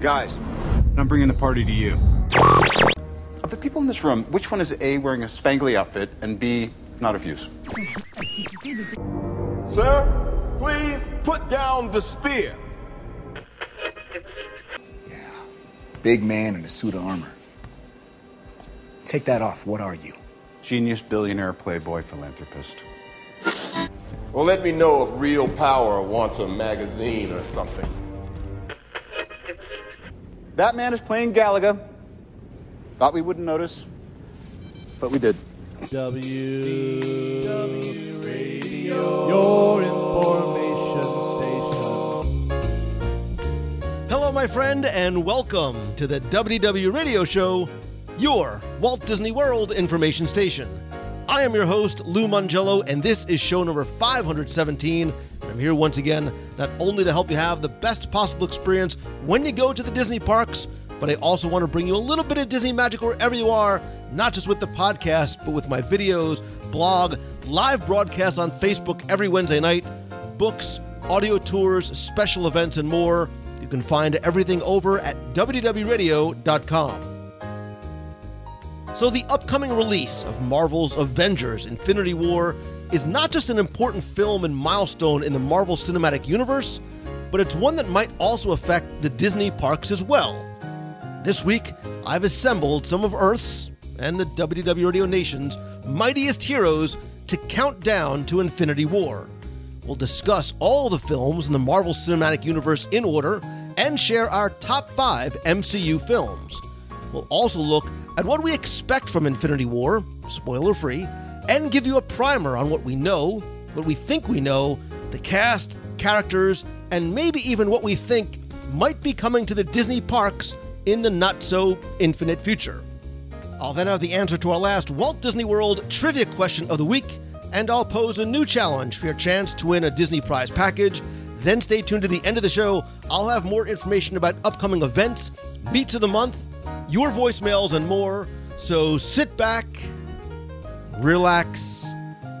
Guys, I'm bringing the party to you. Of the people in this room, which one is A, wearing a spangly outfit, and B, not of use? Sir, please put down the spear. Yeah, big man in a suit of armor. Take that off. What are you? Genius, billionaire, playboy, philanthropist. Well, let me know if Real Power wants a magazine or something. That man is playing Galaga. Thought we wouldn't notice, but we did. W w Radio, your information station. Hello, my friend, and welcome to the WDW Radio Show, your Walt Disney World information station. I am your host, Lou Mongello, and this is show number 517. I'm here once again, not only to help you have the best possible experience when you go to the Disney parks, but I also want to bring you a little bit of Disney magic wherever you are, not just with the podcast, but with my videos, blog, live broadcasts on Facebook every Wednesday night, books, audio tours, special events, and more. You can find everything over at WDWRadio.com. So, the upcoming release of Marvel's Avengers Infinity War is not just an important film and milestone in the Marvel Cinematic Universe, but it's one that might also affect the Disney parks as well. This week, I've assembled some of Earth's and the WDW Radio Nation's mightiest heroes to count down to Infinity War. We'll discuss all the films in the Marvel Cinematic Universe in order and share our top five MCU films. We'll also look at what we expect from Infinity War, spoiler free, and give you a primer on what we know, what we think we know, the cast, characters, and maybe even what we think might be coming to the Disney parks in the not so infinite future. I'll then have the answer to our last Walt Disney World trivia question of the week, and I'll pose a new challenge for your chance to win a Disney Prize package. Then stay tuned to the end of the show. I'll have more information about upcoming events, beats of the month, your voicemails, and more. So sit back, relax,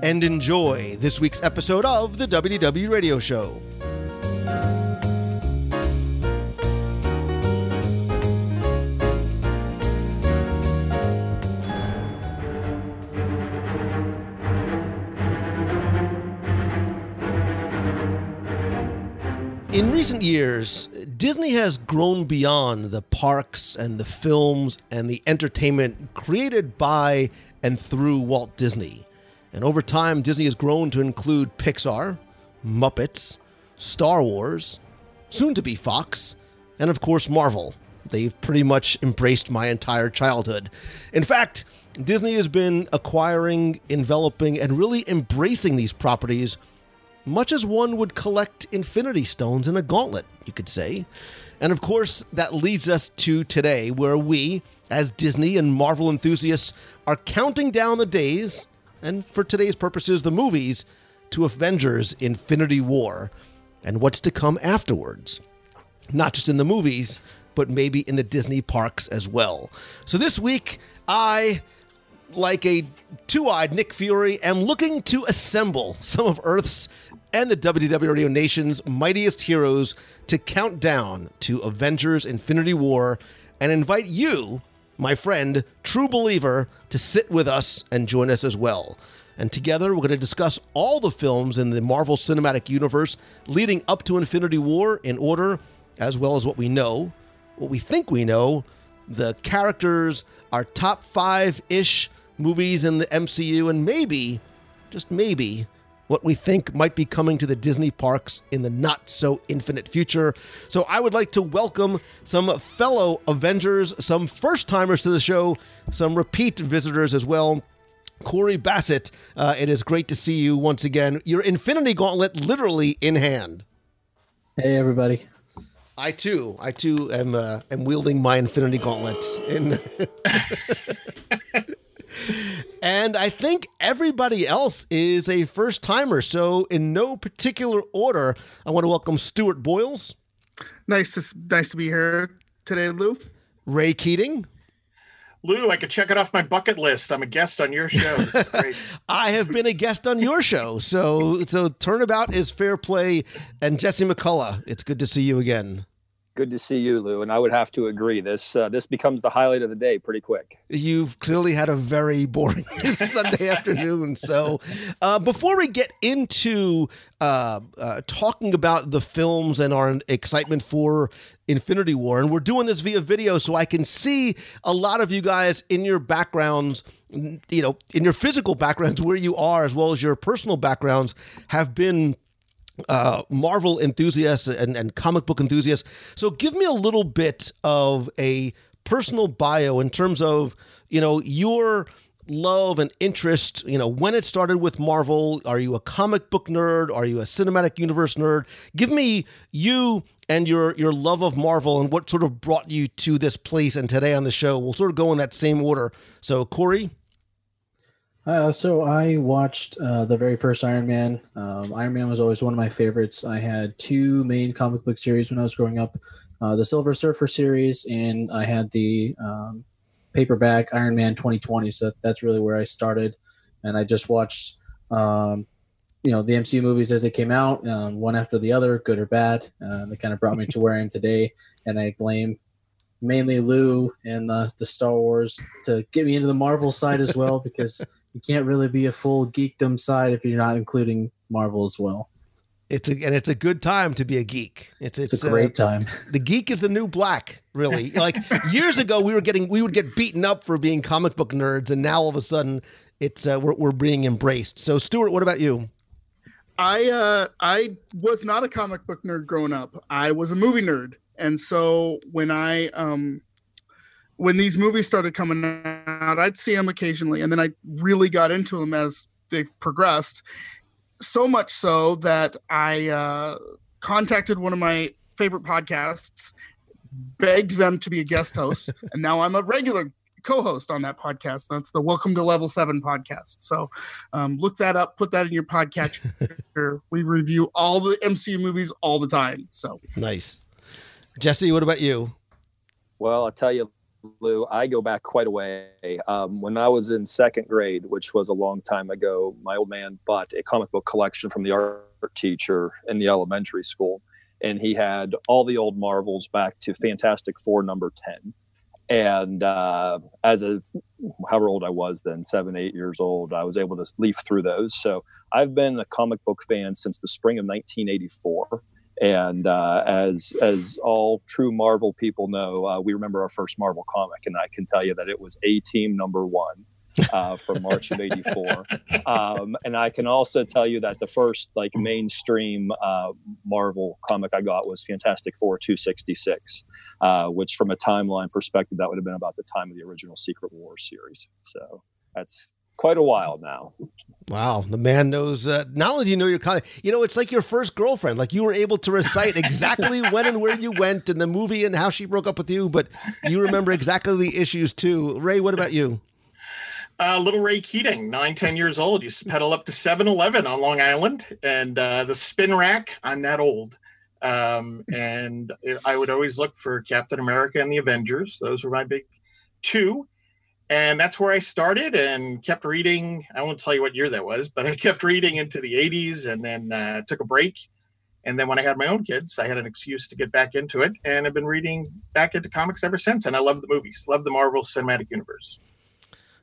and enjoy this week's episode of the WDW Radio Show. In recent years, Disney has grown beyond the parks and the films and the entertainment created by and through Walt Disney. And over time, Disney has grown to include Pixar, Muppets, Star Wars, soon to be Fox, and of course, Marvel. They've pretty much embraced my entire childhood. In fact, Disney has been acquiring, enveloping, and really embracing these properties much as one would collect infinity stones in a gauntlet, you could say. And of course, that leads us to today, where we, as Disney and Marvel enthusiasts, are counting down the days, and for today's purposes, the movies, to Avengers Infinity War and what's to come afterwards. Not just in the movies, but maybe in the Disney parks as well. So this week, I like a two eyed Nick Fury, am looking to assemble some of Earth's and the WDW Radio Nation's mightiest heroes to count down to Avengers Infinity War and invite you, my friend, true believer, to sit with us and join us as well. And together, we're going to discuss all the films in the Marvel Cinematic Universe leading up to Infinity War in order, as well as what we know, what we think we know, the characters, our top five ish movies in the MCU, and maybe, just maybe, what we think might be coming to the Disney parks in the not so infinite future. So I would like to welcome some fellow Avengers, some first timers to the show, some repeat visitors as well. Corey Bassett, uh, it is great to see you once again. Your Infinity Gauntlet literally in hand. Hey, everybody. I too, I too am uh, am wielding my Infinity Gauntlet in. and I think everybody else is a first timer. So, in no particular order, I want to welcome Stuart Boyles. Nice to nice to be here today, Lou. Ray Keating. Lou, I could check it off my bucket list. I'm a guest on your show. I have been a guest on your show, so so turnabout is fair play. And Jesse McCullough, it's good to see you again. Good to see you, Lou. And I would have to agree. This uh, this becomes the highlight of the day pretty quick. You've clearly had a very boring Sunday afternoon. So, uh, before we get into uh, uh, talking about the films and our excitement for Infinity War, and we're doing this via video, so I can see a lot of you guys in your backgrounds you know, in your physical backgrounds, where you are, as well as your personal backgrounds, have been uh, Marvel enthusiasts and, and comic book enthusiasts. So give me a little bit of a personal bio in terms of, you know, your love and interest, you know, when it started with Marvel. Are you a comic book nerd? Are you a cinematic universe nerd? Give me you and your your love of Marvel and what sort of brought you to this place and today on the show. We'll sort of go in that same order. So Corey. Uh, so I watched uh, the very first Iron Man. Um, Iron Man was always one of my favorites. I had two main comic book series when I was growing up: uh, the Silver Surfer series, and I had the um, paperback Iron Man 2020. So that's really where I started, and I just watched, um, you know, the MCU movies as they came out, um, one after the other, good or bad. Uh, they kind of brought me to where I am today, and I blame mainly Lou and the, the Star Wars to get me into the Marvel side as well because you can't really be a full geekdom side if you're not including Marvel as well. It's a, and it's a good time to be a geek. It's it's, it's a great uh, time. The geek is the new black, really. like years ago, we were getting we would get beaten up for being comic book nerds, and now all of a sudden, it's uh, we're we're being embraced. So, Stuart, what about you? I uh, I was not a comic book nerd growing up. I was a movie nerd, and so when I um, when these movies started coming out, I'd see them occasionally, and then I really got into them as they've progressed. So much so that I uh, contacted one of my favorite podcasts, begged them to be a guest host, and now I'm a regular co-host on that podcast. That's the Welcome to Level Seven podcast. So um, look that up, put that in your podcast. we review all the MCU movies all the time. So nice, Jesse. What about you? Well, I'll tell you, Lou, I go back quite a way. Um, when I was in second grade, which was a long time ago, my old man bought a comic book collection from the art teacher in the elementary school. And he had all the old Marvels back to Fantastic Four number 10. And uh, as a, however old I was then, seven, eight years old, I was able to leaf through those. So I've been a comic book fan since the spring of 1984. And uh, as as all true Marvel people know, uh, we remember our first Marvel comic, and I can tell you that it was A Team number one. uh, from March of '84, um, and I can also tell you that the first like mainstream uh, Marvel comic I got was Fantastic Four 266, uh, which from a timeline perspective, that would have been about the time of the original Secret War series. So that's quite a while now. Wow, the man knows. Uh, not only do you know your comic, you know it's like your first girlfriend. Like you were able to recite exactly when and where you went in the movie and how she broke up with you, but you remember exactly the issues too. Ray, what about you? Uh, little Ray Keating, nine, 10 years old, used to pedal up to 7 Eleven on Long Island and uh, the spin rack. I'm that old. Um, and I would always look for Captain America and the Avengers. Those were my big two and that's where I started and kept reading. I won't tell you what year that was, but I kept reading into the 80s and then uh, took a break. And then when I had my own kids, I had an excuse to get back into it. And I've been reading back into comics ever since. And I love the movies, love the Marvel Cinematic Universe.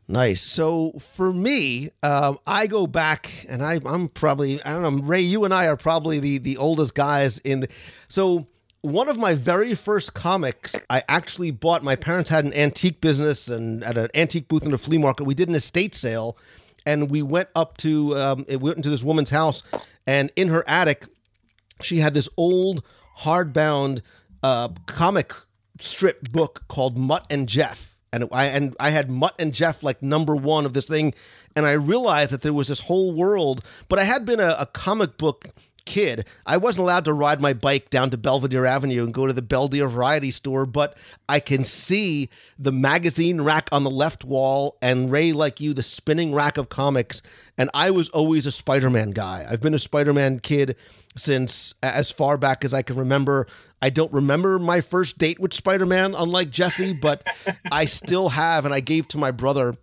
Nice. So for me, um, I go back, and I, I'm probably I don't know, Ray. You and I are probably the the oldest guys in. The, so one of my very first comics I actually bought. My parents had an antique business and at an antique booth in a flea market. We did an estate sale, and we went up to um, we went into this woman's house, and in her attic, she had this old hardbound uh, comic strip book called Mutt and Jeff, and I and I had Mutt and Jeff like number one of this thing, and I realized that there was this whole world. But I had been a, a comic book kid, I wasn't allowed to ride my bike down to Belvedere Avenue and go to the Belvedere Variety Store, but I can see the magazine rack on the left wall and Ray, like you, the spinning rack of comics. And I was always a Spider Man guy. I've been a Spider Man kid since as far back as I can remember. I don't remember my first date with Spider Man, unlike Jesse, but I still have, and I gave to my brother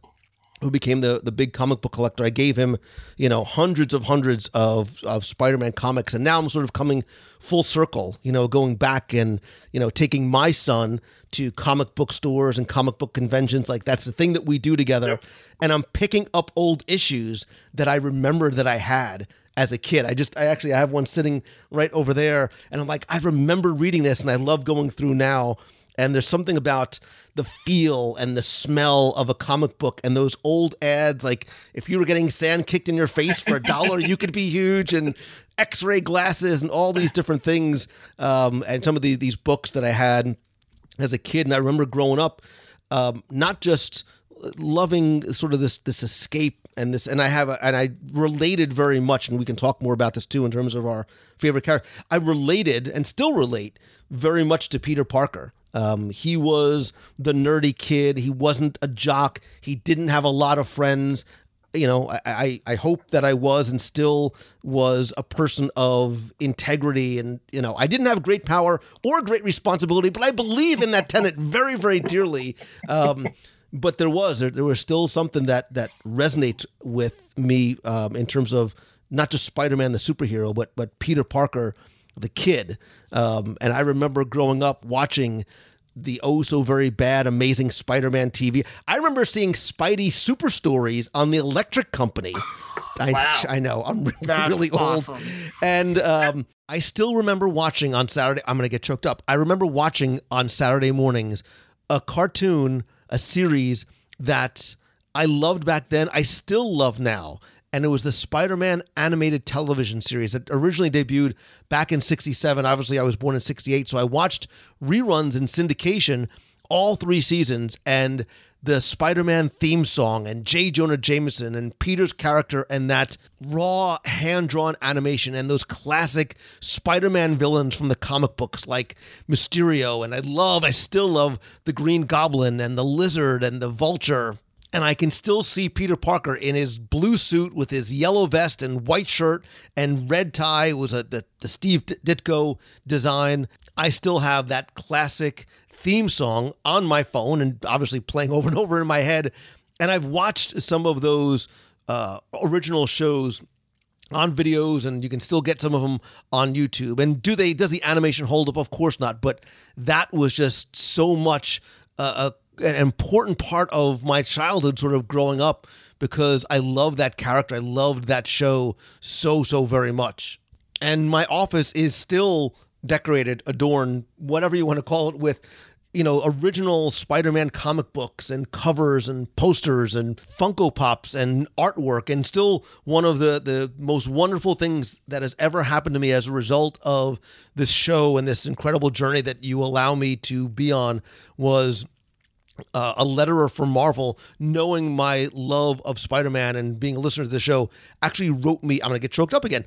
who became the the big comic book collector. I gave him, you know, hundreds of hundreds of of Spider-Man comics, and now I'm sort of coming full circle, you know, going back and you know taking my son to comic book stores and comic book conventions. Like that's the thing that we do together, and I'm picking up old issues that I remember that I had as a kid. I just I actually I have one sitting right over there, and I'm like I remember reading this, and I love going through now. And there's something about the feel and the smell of a comic book and those old ads. Like if you were getting sand kicked in your face for a dollar, you could be huge and X-ray glasses and all these different things. Um, and some of the, these books that I had as a kid, and I remember growing up, um, not just loving sort of this this escape and this and I have a, and I related very much and we can talk more about this too in terms of our favorite character. I related and still relate very much to Peter Parker. Um, he was the nerdy kid. He wasn't a jock. He didn't have a lot of friends. You know, I, I, I hope that I was and still was a person of integrity. And, you know, I didn't have great power or great responsibility, but I believe in that tenet very, very dearly. Um, but there was, there, there was still something that, that resonates with me um, in terms of not just Spider Man, the superhero, but, but Peter Parker, the kid. Um, and I remember growing up watching the oh so very bad Amazing Spider-Man TV. I remember seeing Spidey Super Stories on the Electric Company. I, Wow. I know I'm really, That's really old, awesome. and um, I still remember watching on Saturday. I'm going to get choked up. I remember watching on Saturday mornings a cartoon, a series that I loved back then. I still love now. And it was the Spider Man animated television series that originally debuted back in 67. Obviously, I was born in 68. So I watched reruns in syndication all three seasons. And the Spider Man theme song and J. Jonah Jameson and Peter's character and that raw hand drawn animation and those classic Spider Man villains from the comic books like Mysterio. And I love, I still love the Green Goblin and the Lizard and the Vulture. And I can still see Peter Parker in his blue suit with his yellow vest and white shirt and red tie. It was a, the, the Steve Ditko design. I still have that classic theme song on my phone and obviously playing over and over in my head. And I've watched some of those uh, original shows on videos and you can still get some of them on YouTube. And do they does the animation hold up? Of course not, but that was just so much uh, a, an important part of my childhood sort of growing up because I loved that character. I loved that show so so very much. And my office is still decorated, adorned, whatever you want to call it with you know, original Spider-Man comic books and covers and posters and Funko Pops and artwork, and still one of the the most wonderful things that has ever happened to me as a result of this show and this incredible journey that you allow me to be on was uh, a letterer for Marvel, knowing my love of Spider Man and being a listener to the show, actually wrote me. I'm gonna get choked up again.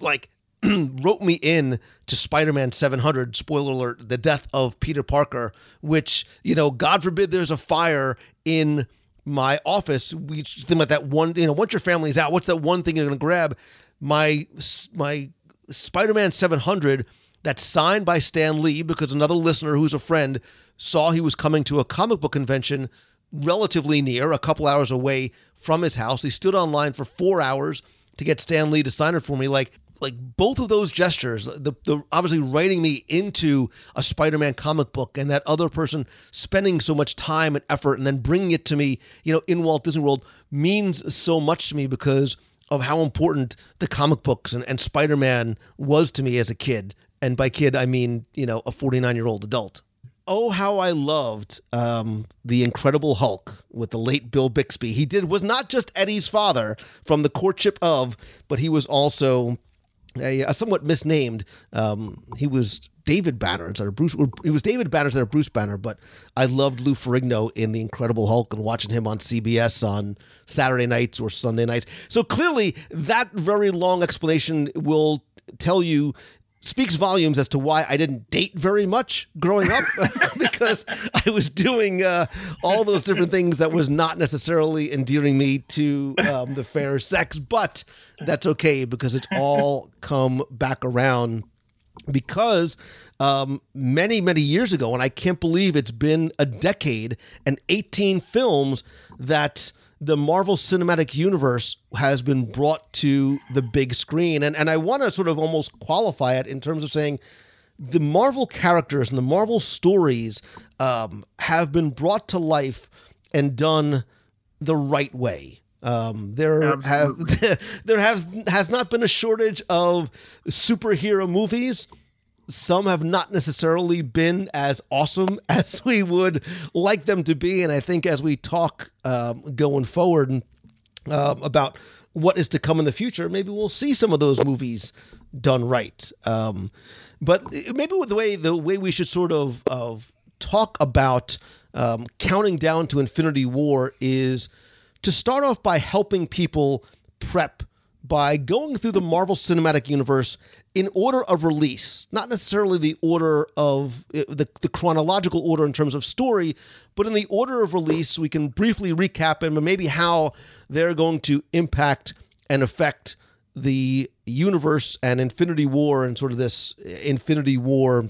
Like wrote me in to Spider-Man 700 spoiler alert the death of Peter Parker which you know god forbid there's a fire in my office we think about that one you know once your family's out what's that one thing you're going to grab my my Spider-Man 700 that's signed by Stan Lee because another listener who's a friend saw he was coming to a comic book convention relatively near, a couple hours away from his house. He stood online for four hours to get Stan Lee to sign it for me. Like, like both of those gestures, the, the obviously writing me into a Spider-Man comic book, and that other person spending so much time and effort, and then bringing it to me, you know, in Walt Disney World means so much to me because of how important the comic books and, and Spider-Man was to me as a kid. And by kid, I mean, you know, a 49 year old adult. Oh, how I loved um, the Incredible Hulk with the late Bill Bixby. He did was not just Eddie's father from the courtship of, but he was also a, a somewhat misnamed. Um, he was David Banner instead of Bruce. Or he was David Banner instead of Bruce Banner. But I loved Lou Ferrigno in the Incredible Hulk and watching him on CBS on Saturday nights or Sunday nights. So clearly, that very long explanation will tell you speaks volumes as to why I didn't date very much growing up because I was doing uh, all those different things that was not necessarily endearing me to um, the fair sex, but that's okay because it's all come back around because um, many many years ago and i can't believe it's been a decade and 18 films that the Marvel Cinematic Universe has been brought to the big screen. And, and I want to sort of almost qualify it in terms of saying the Marvel characters and the Marvel stories um, have been brought to life and done the right way. Um, there Absolutely. have there has has not been a shortage of superhero movies. Some have not necessarily been as awesome as we would like them to be, and I think as we talk um, going forward um, about what is to come in the future, maybe we'll see some of those movies done right. Um, but maybe with the way the way we should sort of of talk about um, counting down to Infinity War is to start off by helping people prep by going through the Marvel Cinematic Universe in order of release, not necessarily the order of uh, the, the chronological order in terms of story, but in the order of release, we can briefly recap them and maybe how they're going to impact and affect the universe and Infinity War and sort of this Infinity War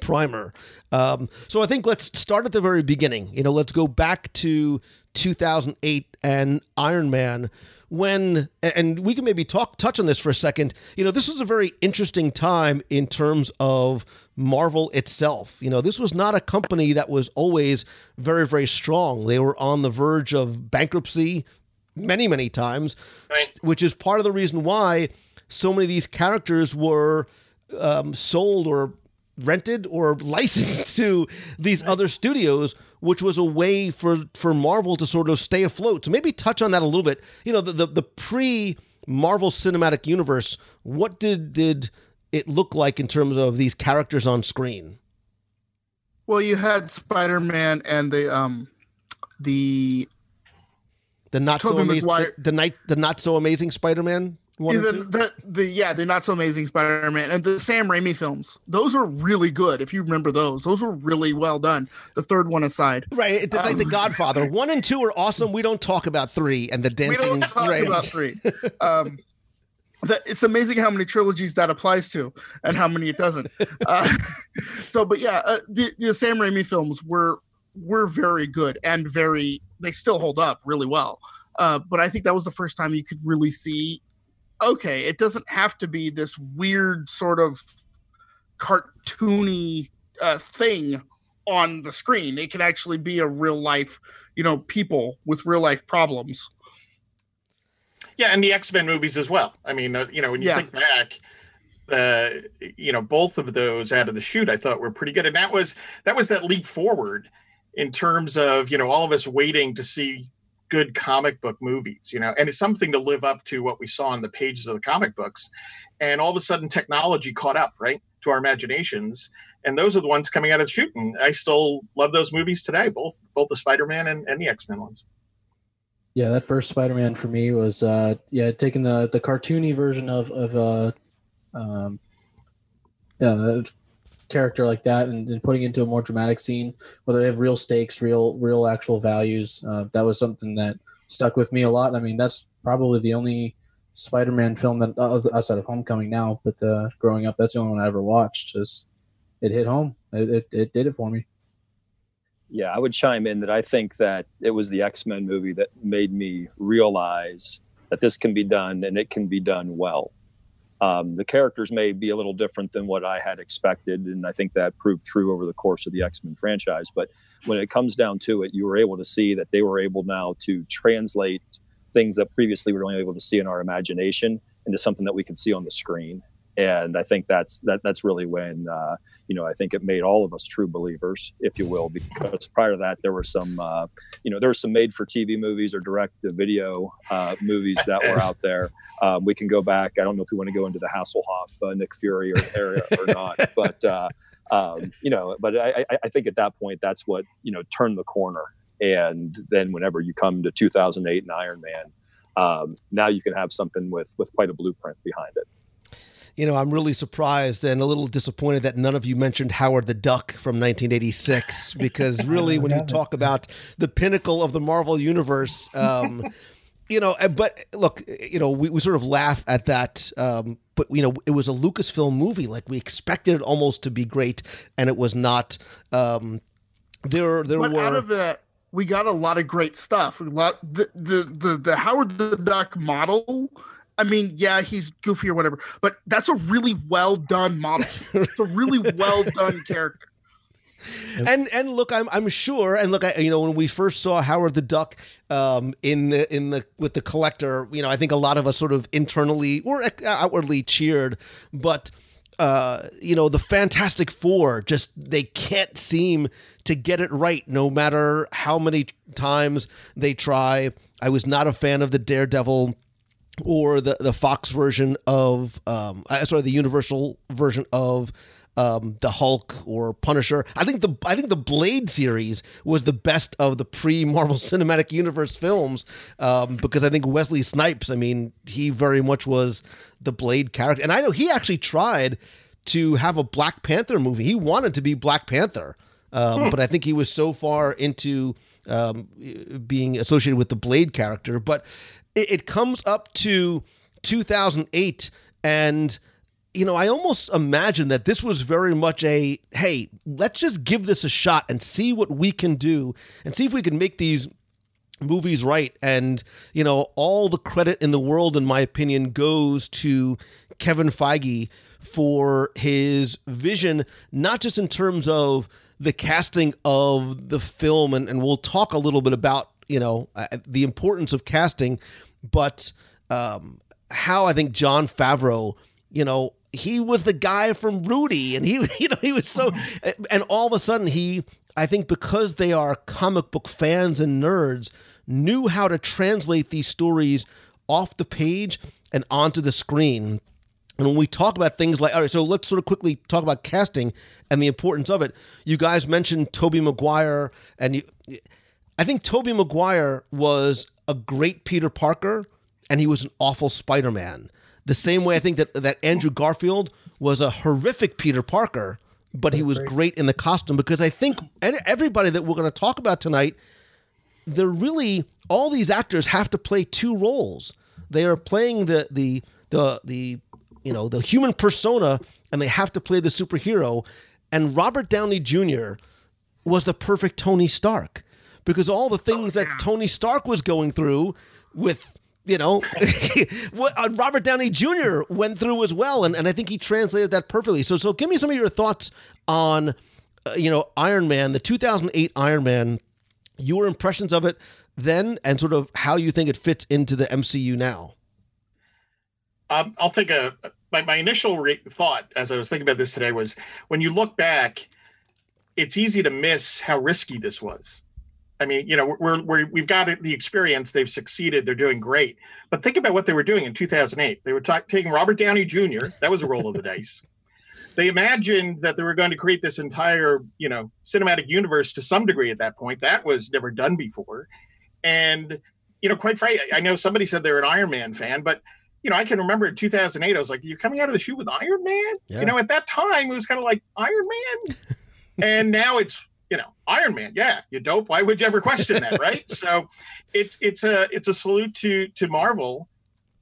primer. Um, so I think let's start at the very beginning. You know, let's go back to 2008 and Iron Man when and we can maybe talk touch on this for a second. You know, this was a very interesting time in terms of Marvel itself. You know, this was not a company that was always very very strong. They were on the verge of bankruptcy many many times, Right. which is part of the reason why so many of these characters were um, sold or rented or licensed to these other studios, which was a way for for Marvel to sort of stay afloat. So maybe touch on that a little bit. You know, the the, the pre Marvel Cinematic Universe. What did did it look like in terms of these characters on screen? Well, you had Spider Man and the um the The not so amazing, the, the night, the not so amazing Spider-Man. One the, the, the yeah they're not so amazing Spider-Man and the Sam Raimi films. Those are really good. If you remember those, those were really well done. The third one aside, Right, it's like The Godfather. One and two are awesome. We don't talk about three and the Um, we don't talk right. about three. Um, that it's amazing how many trilogies that applies to and how many it doesn't. Uh, so, but yeah, uh, the, the Sam Raimi films were were very good and very they still hold up really well. Uh, but I think that was the first time you could really see. Okay, it doesn't have to be this weird sort of cartoony uh, thing on the screen. It can actually be a real life, you know, people with real life problems. Yeah, and the X Men movies as well. I mean, uh, you know, when you Yeah. think back, uh, you know, both of those out of the shoot, I thought were pretty good, and that was that was that leap forward in terms of you know all of us waiting to see good comic book movies. You know, and it's something to live up to what we saw in the pages of the comic books, and all of a sudden technology caught up, right, to our imaginations. And those are the ones coming out of the shoot, and I still love those movies today, both both the Spider Man and, and the X Men ones. Yeah, that first Spider-Man for me was uh yeah, taking the the cartoony version of of uh um yeah, character like that and, and putting into a more dramatic scene where they have real stakes, real real actual values. Uh, that was something that stuck with me a lot. I mean, that's probably the only Spider-Man film that uh, outside of Homecoming now, but uh, growing up, that's the only one I ever watched. Just it hit home. It, it, it did it for me. yeah, I would chime in that I think that it was the X Men movie that made me realize that this can be done and it can be done well. Um, the characters may be a little different than what I had expected, and I think that proved true over the course of the X Men franchise. But when it comes down to it, you were able to see that they were able now to translate things that previously we were only able to see in our imagination into something that we could see on the screen. And I think that's that. That's really when uh, you know I think it made all of us true believers, if you will, because prior to that there were some uh, you know there were some made-for-TV movies or direct-to-video uh, movies that were out there. Um, we can go back. I don't know if we want to go into the Hasselhoff, uh, Nick Fury or area or not, but uh, um, you know, but I, I, think at that point that's what you know turned the corner. And then whenever you come to 2008 and Iron Man, um, now you can have something with with quite a blueprint behind it. You know, I'm really surprised and a little disappointed that none of you mentioned Howard the Duck from 1986 because really, when you talk about the pinnacle of the Marvel universe, um, you know, but look, you know, we, we sort of laugh at that. Um, but you know, it was a Lucasfilm movie. Like we expected it almost to be great, and it was not. Um, there, there but were out of that we got a lot of great stuff. A lot the the the, the Howard the Duck model. I mean, yeah, he's goofy or whatever, but that's a really well done model. it's a really well done character. And and look, I'm I'm sure. And look, I, you know, when we first saw Howard the Duck um, in the in the with the collector, you know, I think a lot of us sort of internally or outwardly cheered, but uh, you know, the Fantastic Four just they can't seem to get it right, no matter how many times they try. I was not a fan of the Daredevil or the the Fox version of um, uh, sorry, the Universal version of um, the Hulk or Punisher. I think the I think the Blade series was the best of the pre Marvel Cinematic Universe films um, because I think Wesley Snipes. I mean, he very much was the Blade character, and I know he actually tried to have a Black Panther movie. He wanted to be Black Panther, um, but I think he was so far into um, being associated with the Blade character. But it, it comes up to 2008 and you know, I almost imagine that this was very much a hey, let's just give this a shot and see what we can do and see if we can make these movies right. And, you know, all the credit in the world, in my opinion, goes to Kevin Feige for his vision, not just in terms of the casting of the film, and, and we'll talk a little bit about, you know, uh, the importance of casting, but um, how I think Jon Favreau, you know, he was the guy from Rudy, and he, you know, he was so, and all of a sudden he, I think, because they are comic book fans and nerds, knew how to translate these stories off the page and onto the screen. And when we talk about things like, all right, so let's sort of quickly talk about casting and the importance of it. You guys mentioned Tobey Maguire, and you, I think Tobey Maguire was a great Peter Parker, and he was an awful Spider Man. The same way I think that that Andrew Garfield was a horrific Peter Parker, but he was great in the costume because I think everybody that we're going to talk about tonight, they're really all these actors have to play two roles. They are playing the the the the you know the human persona, and they have to play the superhero. And Robert Downey Jr. was the perfect Tony Stark because all the things that Tony Stark was going through with you know, what uh, Robert Downey Jr. went through as well, and, and I think he translated that perfectly. So, so give me some of your thoughts on, uh, you know, Iron Man, the 2008 Iron Man, your impressions of it then, and sort of how you think it fits into the MCU now. Um, I'll take a my, my initial re- thought as I was thinking about this today was when you look back, it's easy to miss how risky this was I mean, you know, we're, we're we've got the experience. They've succeeded. They're doing great. But think about what they were doing in 2008. They were ta- taking Robert Downey Jr. That was a roll of the dice. They imagined that they were going to create this entire, you know, cinematic universe to some degree at that point. That was never done before. And, you know, quite frankly, I know somebody said they're an Iron Man fan, but you know, I can remember in 2008, I was like, "You're coming out of the shoe with Iron Man." Yeah. You know, at that time, it was kind of like Iron Man, and now it's you know, Iron Man, yeah, you dope. Why would you ever question that, right? so it's it's a it's a salute to to Marvel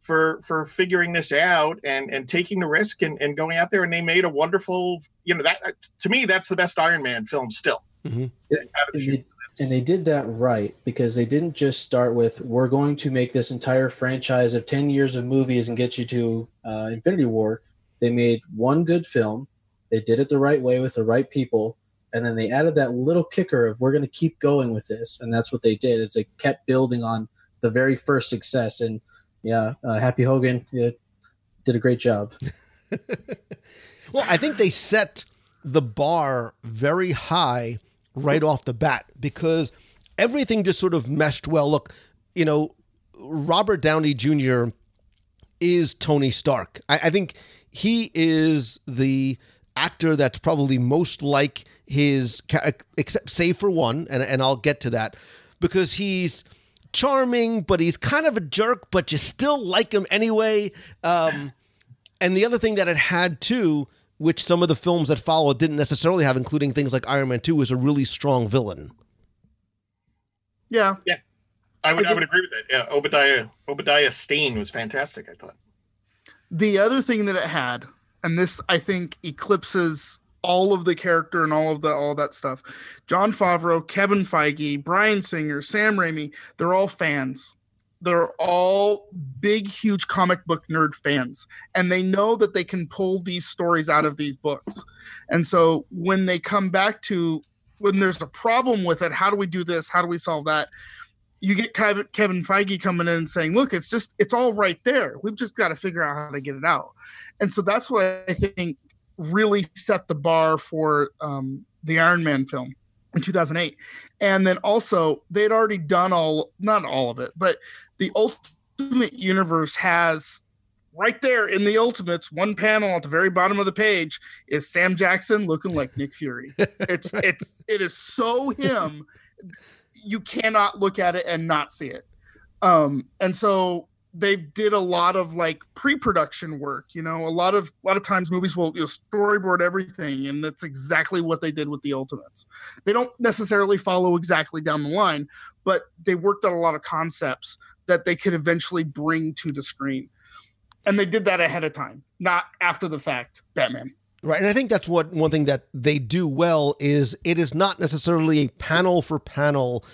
for for figuring this out and and taking the risk and, and going out there and they made a wonderful you know that to me that's the best Iron Man film still. Mm-hmm. It, and they did that right because they didn't just start with we're going to make this entire franchise of 10 years of movies and get you to uh, infinity war they made one good film they did it the right way with the right people and then they added that little kicker of we're going to keep going with this. And that's what they did is they kept building on the very first success. And yeah uh, happy hogan yeah, did a great job. Well i think they set the bar very high right off the bat because everything just sort of meshed well. Look you know robert downey jr is tony stark. I, I think he is the actor that's probably most like his except save for one, and and I'll get to that because he's charming, but he's kind of a jerk, but you still like him anyway. Um, and the other thing that it had too, which some of the films that followed didn't necessarily have, including things like Iron Man Two, is a really strong villain. Yeah, yeah, I would I, I would agree with that. Yeah, Obadiah Obadiah Stane was fantastic. I thought. The other thing that it had, and this I think eclipses all of the character and all of the all that stuff. Jon Favreau, Kevin Feige, Bryan Singer, Sam Raimi, they're all fans. They're all big, huge comic book nerd fans, and they know that they can pull these stories out of these books. And so when they come back to when there's a problem with it, how do we do this? How do we solve that? You get Kevin Feige coming in and saying, "Look, it's just it's all right there. We've just got to figure out how to get it out." And so that's what I think really set the bar for um, the Iron Man film in 2008. And then also, they'd already done all, not all of it, but the Ultimate Universe has right there in the Ultimates, one panel at the very bottom of the page is Sam Jackson looking like Nick Fury. It's, it's, it is so him. You cannot look at it and not see it. Um, and so they did a lot of like pre-production work you know? A lot of a lot of times movies will you know, storyboard everything and that's exactly what they did with the ultimates. They don't necessarily follow exactly down the line but they worked on a lot of concepts that they could eventually bring to the screen. And they did that ahead of time not after the fact batman. Right, and I think that's what one thing that they do well is it is not necessarily a panel for panel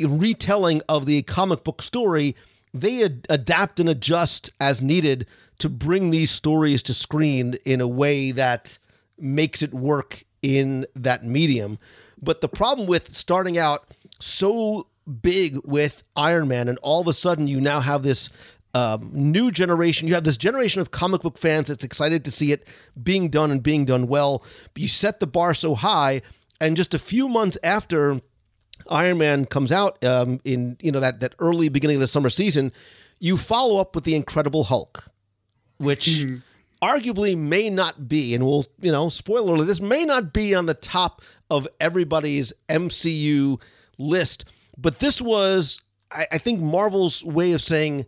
retelling of the comic book story they ad- adapt and adjust as needed to bring these stories to screen in a way that makes it work in that medium. But the problem with starting out so big with Iron Man, and all of a sudden you now have this um, new generation. You have this generation of comic book fans that's excited to see it being done and being done well. But you set the bar so high, and just a few months after Iron Man comes out um, in you know that that early beginning of the summer season, you follow up with the Incredible Hulk, which mm-hmm. arguably may not be, and we'll you know spoiler alert, this may not be on the top of everybody's MCU list, but this was I, I think Marvel's way of saying,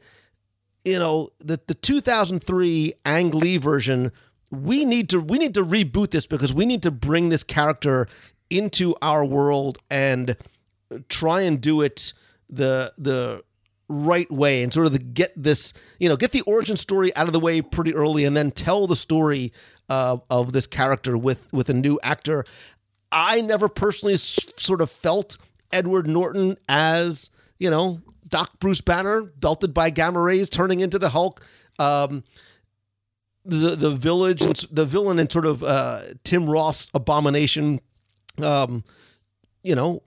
you know, the the 2003 Ang Lee version. We need to we need to reboot this because we need to bring this character into our world and try and do it the the right way and sort of the, get this you know get the origin story out of the way pretty early and then tell the story uh, of this character with with a new actor. I never personally s- sort of felt edward norton as you know doc bruce banner belted by gamma rays turning into the hulk. Um, the the village the villain and sort of uh, tim roth abomination um, you know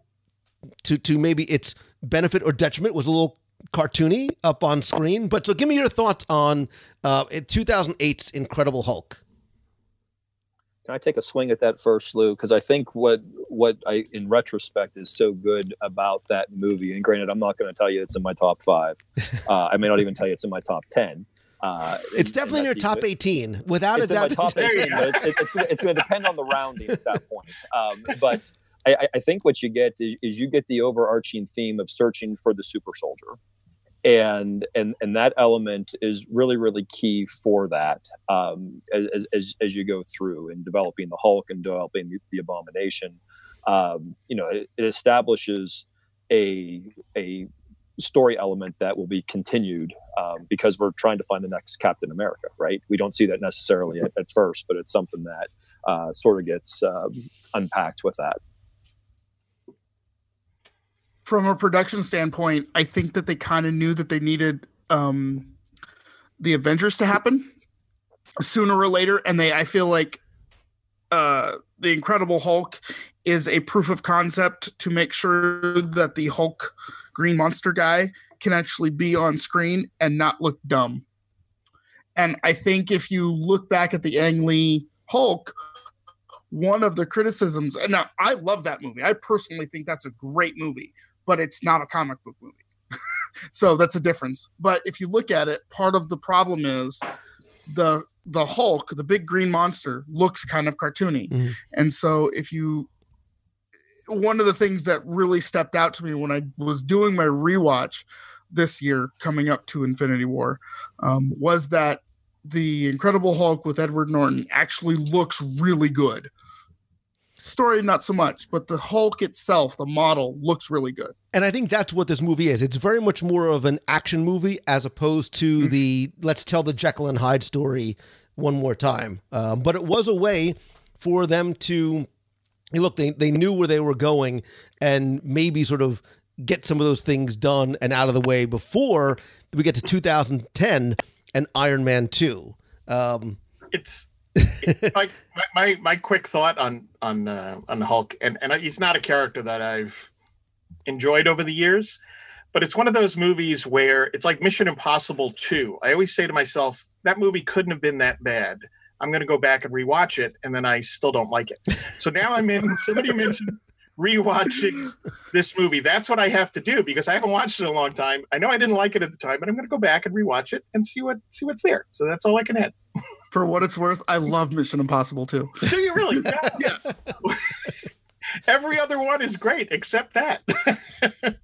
to to maybe its benefit or detriment was a little cartoony up on screen. But so, give me your thoughts on uh, 2008's Incredible Hulk. Can I take a swing at that first, Lou? Because I think what what I, in retrospect, is so good about that movie. And granted, I'm not going to tell you it's in my top five. Uh, I may not even tell you it's in my top ten. Uh, it's and, definitely and in your top 18, without it's a doubt. top 18, but it's, it's, it's going to depend on the rounding at that point. Um, but I, I think what you get is, is, you get the overarching theme of searching for the super soldier. And, and and that element is really really key for that um, as, as, as you go through and developing the Hulk and developing the, the Abomination, um, you know it, it establishes a a story element that will be continued um, because we're trying to find the next Captain America, right? We don't see that necessarily at, at first, but it's something that uh, sort of gets um, unpacked with that from a production standpoint, I think that they kind of knew that they needed um, the Avengers to happen sooner or later, and they I feel like uh, the Incredible Hulk is a proof of concept to make sure that the Hulk Green Monster guy can actually be on screen and not look dumb. And I think if you look back at the Ang Lee Hulk, one of the criticisms, and now I love that movie. I personally think that's a great movie but it's not a comic book movie. so that's a difference. But if you look at it, part of the problem is the the Hulk, the big green monster, looks kind of cartoony. Mm-hmm. And so if you one of the things that really stepped out to me when I was doing my rewatch this year coming up to Infinity War um, was that the Incredible Hulk with Edward Norton actually looks really good story not so much but the hulk itself the model looks really good and i think that's what this movie is it's very much more of an action movie as opposed to mm-hmm. the let's tell the jekyll and hyde story one more time um, but it was a way for them to look, they, they knew where they were going and maybe sort of get some of those things done and out of the way before we get to 2010 and Iron Man 2. Um, it's my, my my quick thought on on uh, on Hulk, and and he's not a character that I've enjoyed over the years, but it's one of those movies where it's like Mission Impossible Two. I always say to myself, that movie couldn't have been that bad. I'm going to go back and rewatch it, and then I still don't like it. So now I'm in. Somebody mentioned rewatching this movie. That's what I have to do because I haven't watched it in a long time. I know I didn't like it at the time, but I'm going to go back and rewatch it and see what see what's there. So that's all I can add. For what it's worth, I love Mission Impossible too. Do you really? yeah. Every other one is great except that.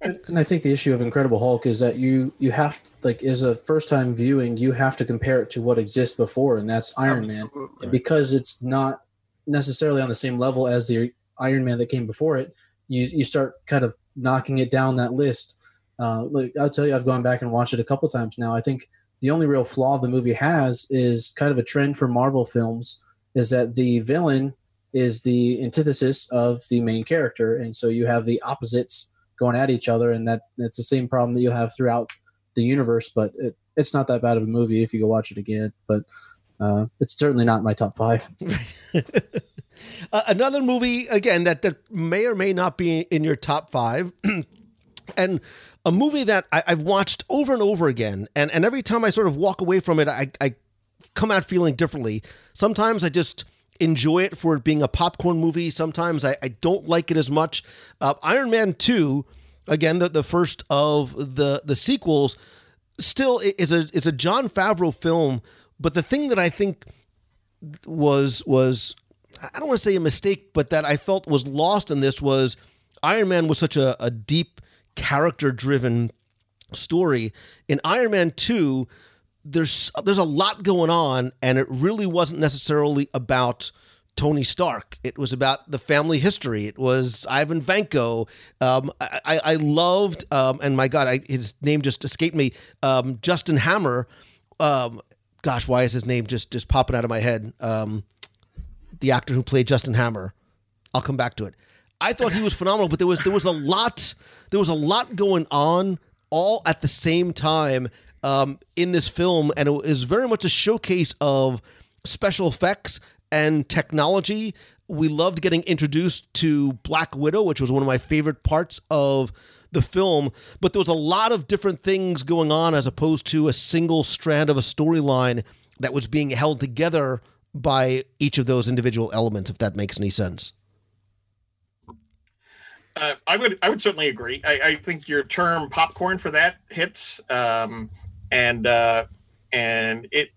and I think the issue of Incredible Hulk is that you you have like is a first time viewing, you have to compare it to what exists before, and that's Iron Absolutely. Man. And because it's not necessarily on the same level as the Iron Man that came before it, you you start kind of knocking it down that list. Uh, like I'll tell you, I've gone back and watched it a couple times now. I think the only real flaw the movie has is kind of a trend for Marvel films is that the villain is the antithesis of the main character, and so you have the opposites going at each other, and that that's the same problem that you have throughout the universe. But it, it's not that bad of a movie if you go watch it again. But uh, it's certainly not my top five. uh, another movie again that that may or may not be in your top five. and a movie that I, have watched over and over again, and, and every time I sort of walk away from it, I, I come out feeling differently. Sometimes I just enjoy it for it being a popcorn movie. Sometimes I, I don't like it as much. Uh, Iron Man 2, again, the, the first of the, the sequels, still is a is a Jon Favreau film but the thing that I think was was I don't want to say a mistake, but that I felt was lost in this was Iron Man was such a, a deep character driven story. In Iron Man 2, there's there's a lot going on, and it really wasn't necessarily about Tony Stark. It was about the family history. It was Ivan Vanko. Um, I, I, loved, um, and my God, I, his name just escaped me. Um, Justin Hammer. Um, gosh, why is his name just just popping out of my head? Um, the actor who played Justin Hammer. I'll come back to it. I thought he was phenomenal, but there was there was a lot there was a lot going on all at the same time um, in this film, and it is very much a showcase of special effects and technology. We loved getting introduced to Black Widow, which was one of my favorite parts of the film, but there was a lot of different things going on as opposed to a single strand of a storyline that was being held together by each of those individual elements, if that makes any sense. Uh, I would I would certainly agree. I, I, think your term popcorn for that hits, um, and uh, and it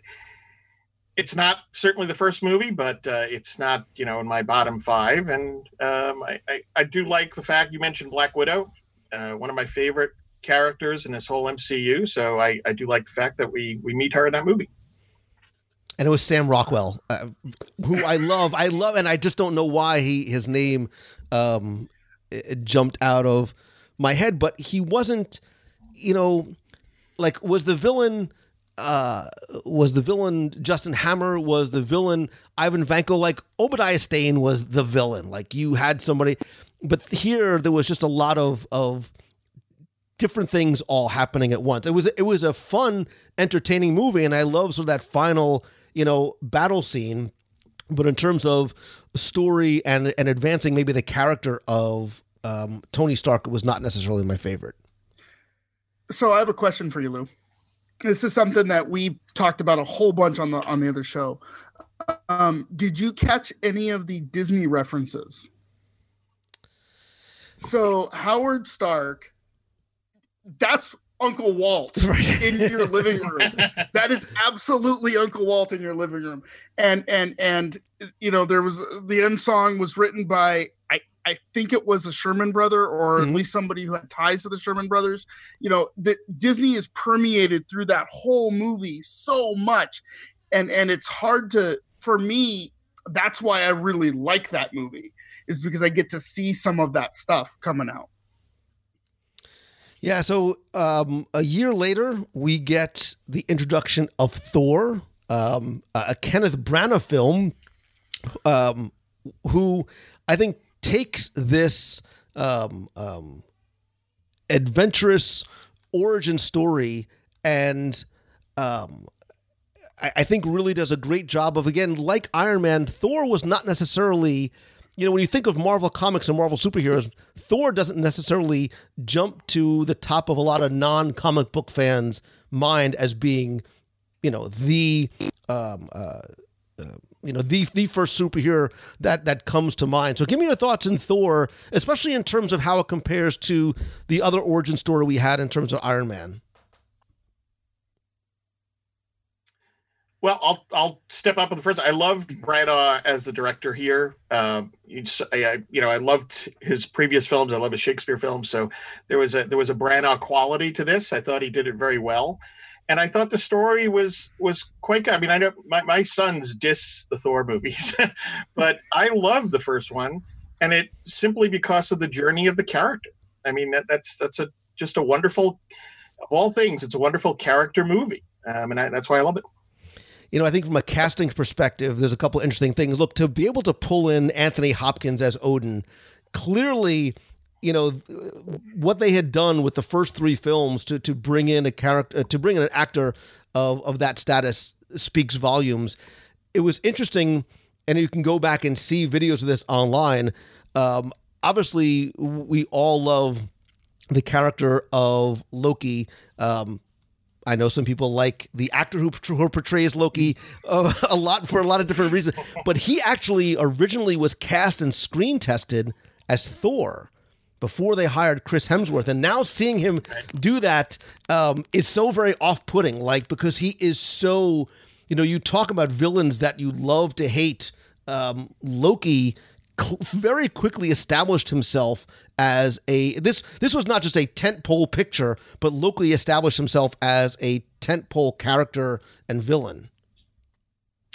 it's not certainly the first movie, but uh, it's not you know in my bottom five. And um, I, I, I do like the fact you mentioned Black Widow uh, one of my favorite characters in this whole MCU. So I, I do like the fact that we we meet her in that movie. And it was Sam Rockwell, uh, who I love. I love, and I just don't know why he his name um, jumped out of my head, but he wasn't. You know, like was the villain. Uh, was the villain Justin Hammer? Was the villain Ivan Vanko? Like Obadiah Stane was the villain. Like you had somebody but here there was just a lot of of different things all happening at once. It was it was a fun, entertaining movie, and I love sort of that final you know battle scene. But in terms of story and and advancing maybe the character of um, Tony Stark, was not necessarily my favorite. So I have a question for you, Lou. This is something that we talked about a whole bunch on the on the other show. Um, did you catch any of the Disney references? So Howard Stark, that's Uncle Walt right. in your living room. that is absolutely Uncle Walt in your living room. And and and you know there was the end song was written by I I think it was a Sherman brother or mm-hmm. at least somebody who had ties to the Sherman brothers. You know that Disney is permeated through that whole movie so much, and and it's hard to for me that's why I really like that movie is because I get to see some of that stuff coming out. Yeah, so um, a year later, we get the introduction of Thor, um, a Kenneth Branagh film, um, who I think takes this um, um, adventurous origin story and um, I, I think really does a great job of again, like Iron Man, Thor was not necessarily you know, when you think of Marvel comics and Marvel superheroes, Thor doesn't necessarily jump to the top of a lot of non-comic book fans' mind as being, you know, the, um, uh, uh, you know, the the first superhero that that comes to mind. So, give me your thoughts on Thor, especially in terms of how it compares to the other origin story we had in terms of Iron Man. Well, I'll I'll step up with the first. I loved Branagh as the director here. Um, you, just, I, you know, I loved his previous films. I love his Shakespeare films. So there was a there was a Branagh quality to this. I thought he did it very well, and I thought the story was was quite good. I mean, I know my, my sons diss the Thor movies, but I loved the first one, and it simply because of the journey of the character. I mean, that, that's that's a just a wonderful, of all things, it's a wonderful character movie, um, and I, that's why I love it you know, I think from a casting perspective, there's a couple interesting things. Look, to be able to pull in Anthony Hopkins as Odin, clearly, you know, what they had done with the first three films to to bring in a character, to bring in an actor of of that status speaks volumes. It was interesting, and you can go back and see videos of this online. Um, obviously, we all love the character of Loki. Um, I know some people like the actor who, who portrays Loki uh, a lot for a lot of different reasons, but he actually originally was cast and screen tested as Thor before they hired Chris Hemsworth, and now seeing him do that um, is so very off-putting. Like because he is so, you know, you talk about villains that you love to hate. Um, Loki cl- very quickly established himself as a this this was not just a tentpole picture, but Loki established himself as a tentpole character and villain.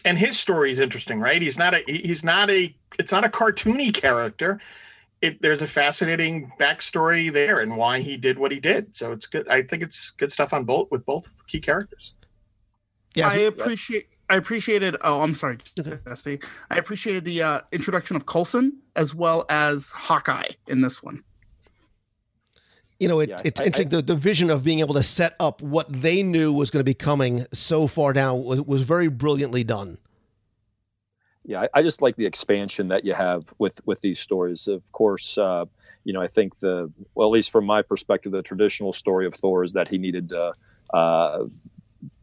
And his story is interesting, right? He's not a he's not a it's not a cartoony character. It, there's a fascinating backstory there and why he did what he did. So it's good. I think it's good stuff on both with both key characters. Yeah, I appreciate I appreciated. Oh, I'm sorry, Dusty. I appreciated the uh, introduction of Coulson as well as Hawkeye in this one. You know, it, yeah, it's I, interesting. I, the, the vision of being able to set up what they knew was going to be coming so far down was, was very brilliantly done. Yeah, I, I, just like the expansion that you have with with these stories. Of course, uh, you know, I think the well, at least from my perspective, the traditional story of Thor is that he needed uh, uh,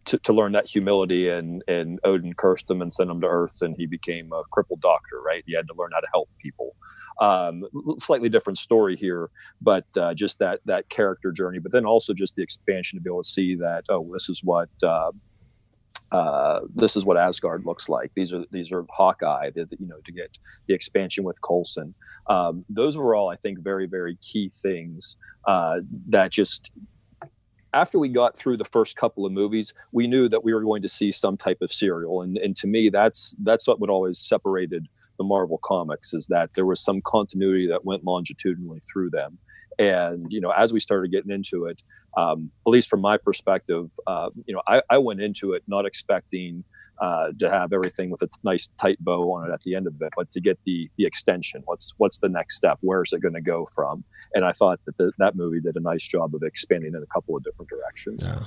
to, to learn that humility and and Odin cursed him and sent him to Earth and he became a crippled doctor right he had to learn how to help people um, slightly different story here but uh, just that that character journey but then also just the expansion to be able to see that oh this is what uh, uh, this is what Asgard looks like. These are these are Hawkeye. The, you know, to get the expansion with Coulson. Um, those were all, I think, very very key things uh, that just after we got through the first couple of movies, we knew that we were going to see some type of serial, and and to me, that's that's what would always separated the Marvel comics is that there was some continuity that went longitudinally through them, and you know, as we started getting into it, um, at least from my perspective, uh, you know, I, I went into it not expecting uh, to have everything with a nice tight bow on it at the end of it, but to get the the extension. What's what's the next step? Where is it going to go from? And I thought that the, that movie did a nice job of expanding in a couple of different directions. Yeah.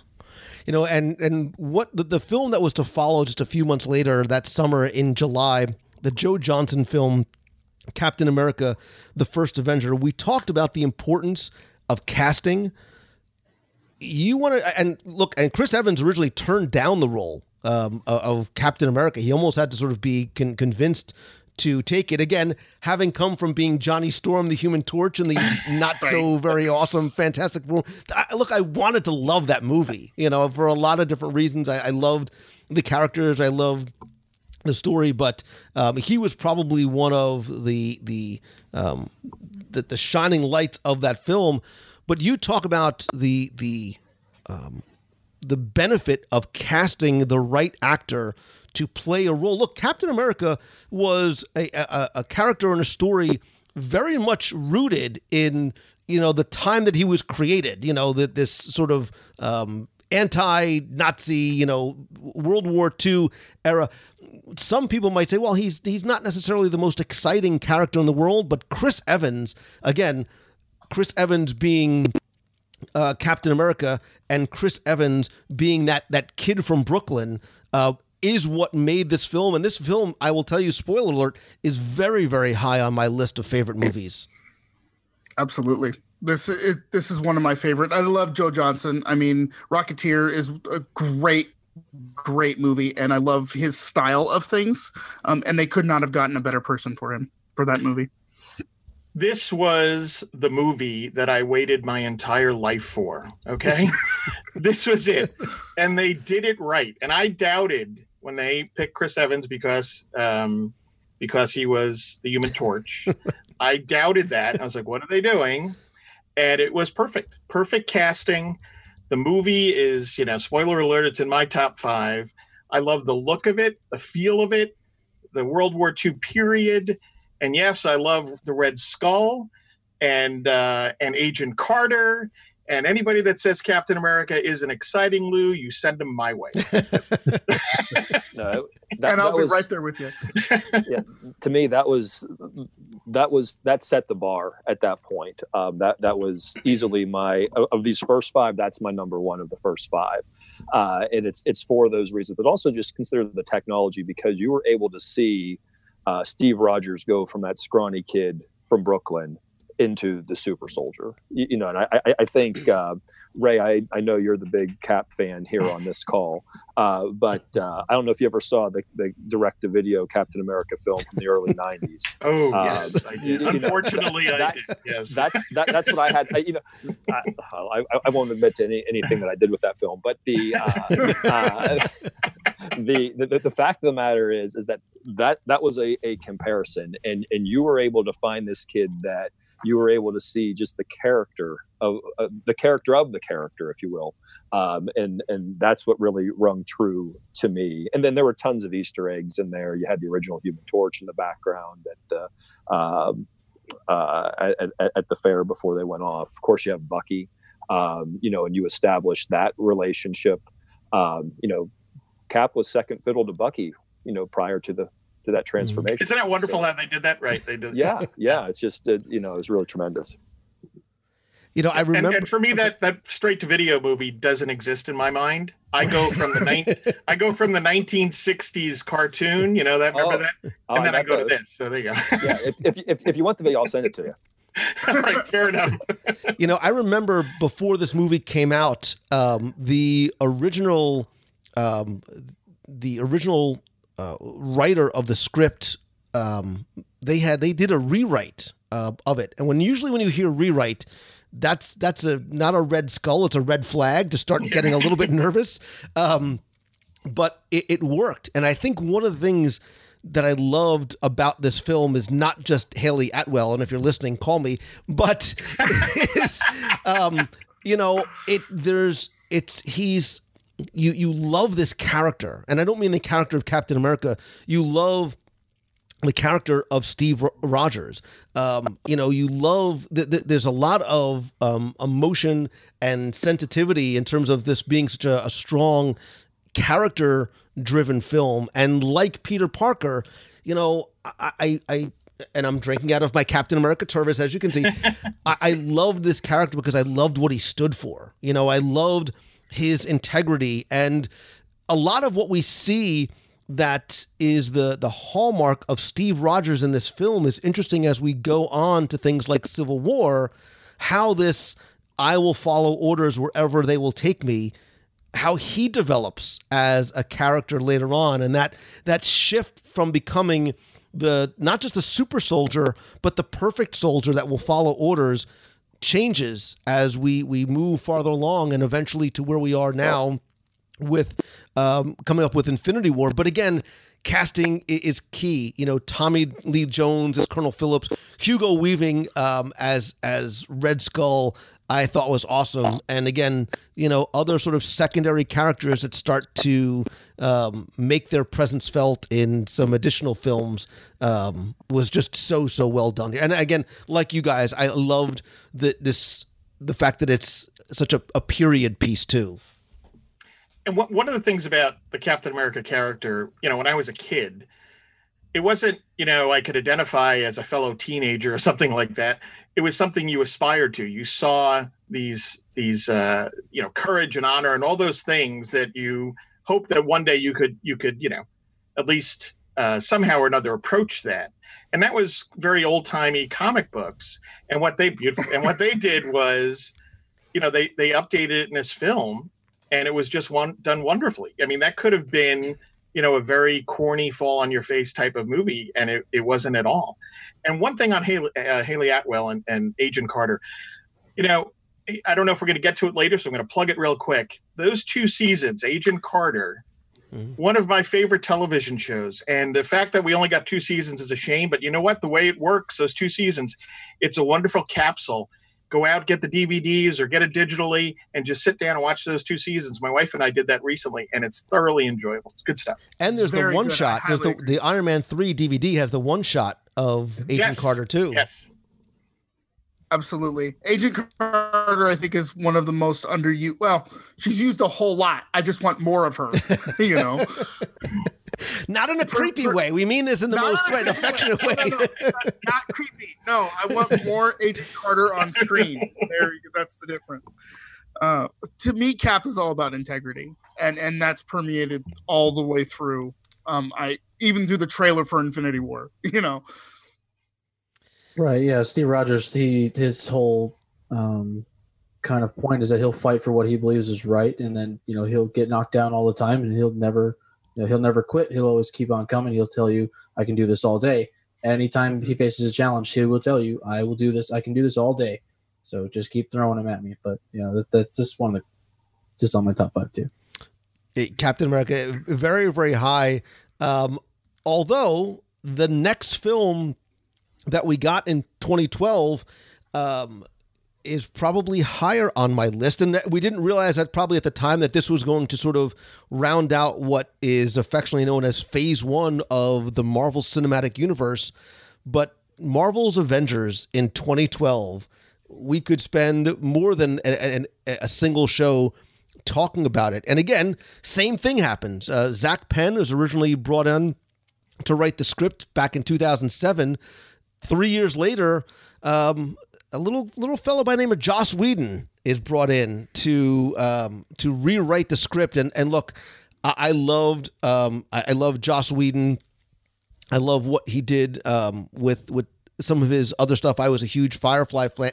You know, and and what the, the film that was to follow just a few months later that summer in July, the Joe Johnston film Captain America: The First Avenger. We talked about the importance of casting. You want to and look, and Chris Evans originally turned down the role um, of Captain America. He almost had to sort of be con- convinced to take it again, having come from being Johnny Storm, the Human Torch, and the not right. so very awesome Fantastic Four. I, look, I wanted to love that movie, you know, for a lot of different reasons. I, I loved the characters, I loved the story, but um, he was probably one of the the, um, the the shining lights of that film. But you talk about the the um, the benefit of casting the right actor to play a role. Look, Captain America was a, a, a character in a story very much rooted in you know the time that he was created. You know that this sort of um, anti-Nazi, you know, World War II era. Some people might say, well, he's he's not necessarily the most exciting character in the world, but Chris Evans, again, Chris Evans being uh, Captain America and Chris Evans being that that kid from Brooklyn uh, is what made this film. And this film, I will tell you, spoiler alert, is very very high on my list of favorite movies. Absolutely. This is this is one of my favorite. I love Joe Johnston. I mean, Rocketeer is a great, great movie, and I love his style of things. Um, and they could not have gotten a better person for him for that movie. This was the movie that I waited my entire life for. Okay. this was it. And they did it right. And I doubted when they picked Chris Evans because um, because he was the human torch. I doubted that. I was like, what are they doing? And it was perfect. Perfect casting. The movie is, you know, spoiler alert, it's in my top five. I love the look of it, the feel of it, the World War II period. And yes, I love the Red Skull and uh, and Agent Carter and anybody that says Captain America is an exciting Lou, you send them my way. no, that, and I'll be was, right there with you. yeah, to me, that was that was that set the bar at that point. Um, that that was easily my of these first five. That's my number one of the first five, uh, and it's it's for those reasons. But also just consider the technology because you were able to see uh, Steve Rogers go from that scrawny kid from Brooklyn into the super soldier. You, you know and i i, think uh, ray I, I know you're the big cap fan here on this call uh, but uh, i don't know if you ever saw the, the direct to video captain america film from the early 90s oh yes I did. unfortunately know, i did yes. that's that, that's what i had I, you know I, I, won't admit to any, anything that i did with that film but the uh, uh, the, the the fact of the matter is is that that that was a, a comparison and and you were able to find this kid that you were able to see just the character of uh, the character of the character, if you will, um, and and that's what really rung true to me. And then there were tons of Easter eggs in there. You had the original Human Torch in the background at the um, uh, at, at, the fair before they went off. Of course, you have Bucky, um, you know, and you establish that relationship. Um, you know, Cap was second fiddle to Bucky, you know, prior to the to that mm-hmm. transformation. Isn't that wonderful so, how they did that? Right, they did. Yeah, yeah. It's just uh, you know, it's really tremendous. You know, I remember. And, and, for me, that that straight to video movie doesn't exist in my mind. I go from the ni- I go from the 1960s cartoon. You know that remember oh, that, oh, and then I go those. to this. So there you go. yeah, if, if, if if you want the video, I'll send it to you. All right, fair enough. you know, I remember before this movie came out, um, the original, um, the original uh, writer of the script, um, they had they did a rewrite uh, of it, and when usually when you hear rewrite, that's that's a not a red skull, it's a red flag to start getting a little bit nervous. Um, but it, it worked, and I think one of the things that I loved about this film is not just Hayley Atwell, and if you're listening, call me, but is, um, you know, it there's it's he's you you love this character, and I don't mean the character of Captain America. You love the character of Steve Rogers. Um, you know, you love. Th- th- there's a lot of um, emotion and sensitivity in terms of this being such a, a strong character-driven film, and like Peter Parker, you know, I, I, I and I'm drinking out of my Captain America Tervis, as you can see. I, I loved this character because I loved what he stood for. You know, I loved his integrity and a lot of what we see that is the the hallmark of Steve Rogers in this film is interesting as we go on to things like Civil War, how this I will follow orders wherever they will take me, how he develops as a character later on, and that that shift from becoming the not just a super soldier, but the perfect soldier that will follow orders changes as we we move farther along and eventually to where we are now with um, coming up with Infinity War. But again, casting is key. You know, Tommy Lee Jones as Colonel Phillips, Hugo Weaving um, as as Red Skull. I thought was awesome, and again, you know, other sort of secondary characters that start to um, make their presence felt in some additional films um, was just so so well done. And again, like you guys, I loved the this the fact that it's such a, a period piece too. and one of the things about the Captain America character, you know, when I was a kid, it wasn't, you know, I could identify as a fellow teenager or something like that. It was something you aspired to. You saw these these uh, you know, courage and honor and all those things that you hope that one day you could you could, you know, at least uh, somehow or another approach that. And that was very old timey comic books. And what they beautiful and what they did was, you know, they they updated it in this film and it was just one done wonderfully. I mean, that could have been, you know, a very corny fall on your face type of movie, and it, it wasn't at all. And one thing on Hayley, uh, Hayley Atwell and, and Agent Carter, you know, I don't know if we're going to get to it later, so I'm going to plug it real quick. Those two seasons, Agent Carter, one of my favorite television shows. And the fact that we only got two seasons is a shame, but you know what? The way it works, those two seasons, it's a wonderful capsule. Go out, get the DVDs or get it digitally and just sit down and watch those two seasons. My wife and I did that recently, and it's thoroughly enjoyable. It's good stuff. And there's Very the one good. Shot. There's the, the Iron Man 3 DVD has the one shot of Agent Yes. Carter too. Yes. Absolutely. Agent Carter, I think, is one of the most underused. Well, she's used a whole lot. I just want more of her, you know? Not in a For- creepy for- way. We mean this in the most right, affectionate way. No, no, no, not, not creepy. No, I want more Agent Carter on screen. There, that's the difference. Uh, to me, Cap is all about integrity, and and that's permeated all the way through. Um, I even through the trailer for Infinity War. You know, Right. Yeah. Steve Rogers, he his whole um, kind of point is that he'll fight for what he believes is right, and then you know he'll get knocked down all the time, and he'll never, you know, he'll never quit. He'll always keep on coming. He'll tell you, "I can do this all day." Anytime he faces a challenge, he will tell you, "I will do this. I can do this all day." So just keep throwing him at me. But you know that, that's just one of the just on my top five too. It- Captain America, very, very high. Um, although the next film that we got in 2012 um, is probably higher on my list. And we didn't realize that probably at the time that this was going to sort of round out what is affectionately known as phase one of the Marvel Cinematic Universe. But Marvel's Avengers in 2012, we could spend more than a, a, a single show talking about it. And again, same thing happens. Uh, Zak Penn was originally brought in to write the script back in 2007. Three years later, um, a little little fellow by the name of Joss Whedon is brought in to um, to rewrite the script. And and look, I, I loved um, I, I Joss Whedon. I love what he did um, with with some of his other stuff. I was a huge Firefly fla-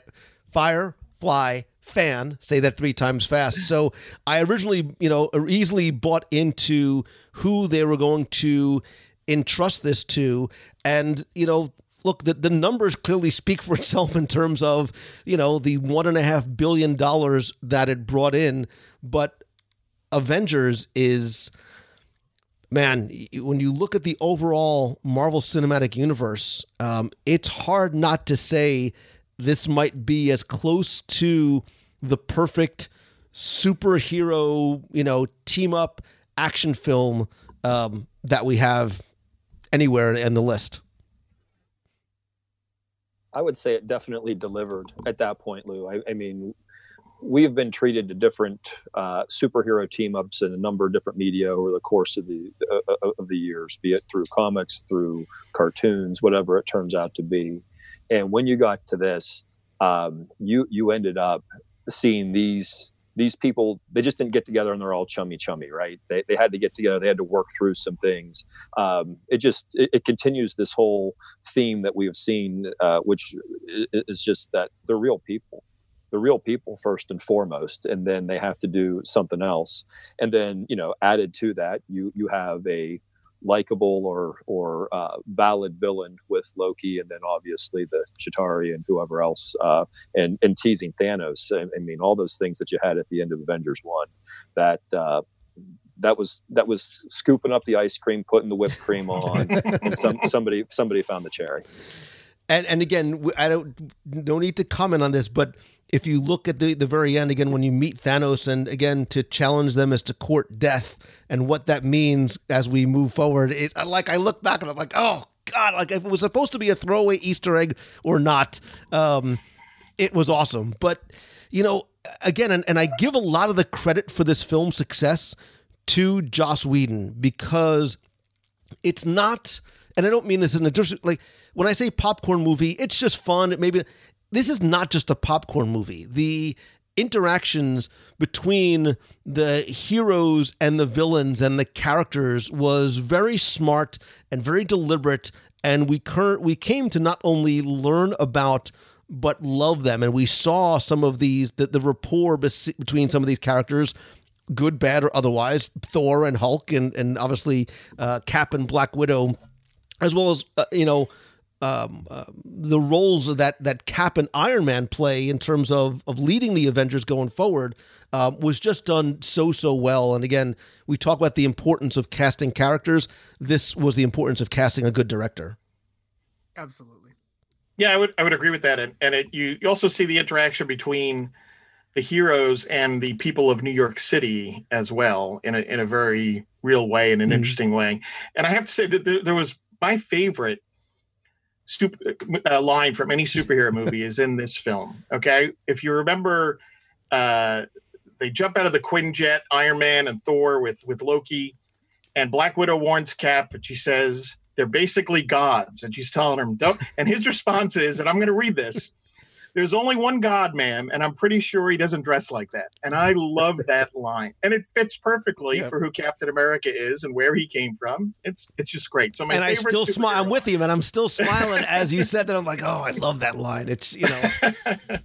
Firefly fan. Say that three times fast. So I originally, you know, easily bought into who they were going to entrust this to, and you know. Look, the, the numbers clearly speak for itself in terms of, you know, the one and a half billion dollars that it brought in. But Avengers is, man, when you look at the overall Marvel Cinematic Universe, um, it's hard not to say this might be as close to the perfect superhero, you know, team up action film um, that we have anywhere in the list. I would say it definitely delivered at that point, Lou. I, I mean, we've been treated to different uh, superhero team ups in a number of different media over the course of the uh, of the years, be it through comics, through cartoons, whatever it turns out to be. And when you got to this, um, you you ended up seeing these these people. They just didn't get together and they're all chummy chummy, right? They they had to get together. They had to work through some things. Um, it just it, it continues this whole theme that we have seen, uh, which is just that they're real people the real people first and foremost and then they have to do something else and then you know added to that you you have a likable or or uh, valid villain with Loki and then obviously the Chitauri and whoever else uh, and and teasing Thanos. I, I mean all those things that you had at the end of Avengers 1 that uh, that was that was scooping up the ice cream putting the whipped cream on and some somebody somebody found the cherry and and again, I don't no need to comment on this, but if you look at the the very end again, when you meet Thanos, and again to challenge them as to court death and what that means as we move forward, is like I look back and I'm like, oh god, like if it was supposed to be a throwaway Easter egg or not, um, it was awesome. But you know, again, and, and I give a lot of the credit for this film's success to Joss Whedon because it's not, and I don't mean this in a just like when I say popcorn movie, it's just fun. Maybe this is not just a popcorn movie. The interactions between the heroes and the villains and the characters was very smart and very deliberate and we cur- we came to not only learn about but love them and we saw some of these the, the rapport bes- between some of these characters good bad or otherwise thor and hulk and and obviously uh, cap and black widow as well as uh, you know um, uh, the roles that that Cap and Iron Man play in terms of of leading the Avengers going forward um, was just done so so well. And again, we talk about the importance of casting characters. This was the importance of casting a good director. Absolutely. Yeah, I would I would agree with that, and and it, you you also see the interaction between the heroes and the people of New York City as well in a in a very real way in an Mhm. interesting way. And I have to say that there, there was my favorite super, uh, line from any superhero movie is in this film. Okay, if you remember, uh, they jump out of the Quinjet, Iron Man and Thor with with Loki, and Black Widow warns Cap, but she says they're basically gods, and she's telling him don't. And his response is, and I'm going to read this. There's only one God, ma'am, and I'm pretty sure he doesn't dress like that. And I love that line, and it fits perfectly Yeah. for who Captain America is and where he came from. It's it's just great. So my and I still smile. I'm with you, and I'm still smiling as you said that. I'm like, oh, I love that line. It's you know,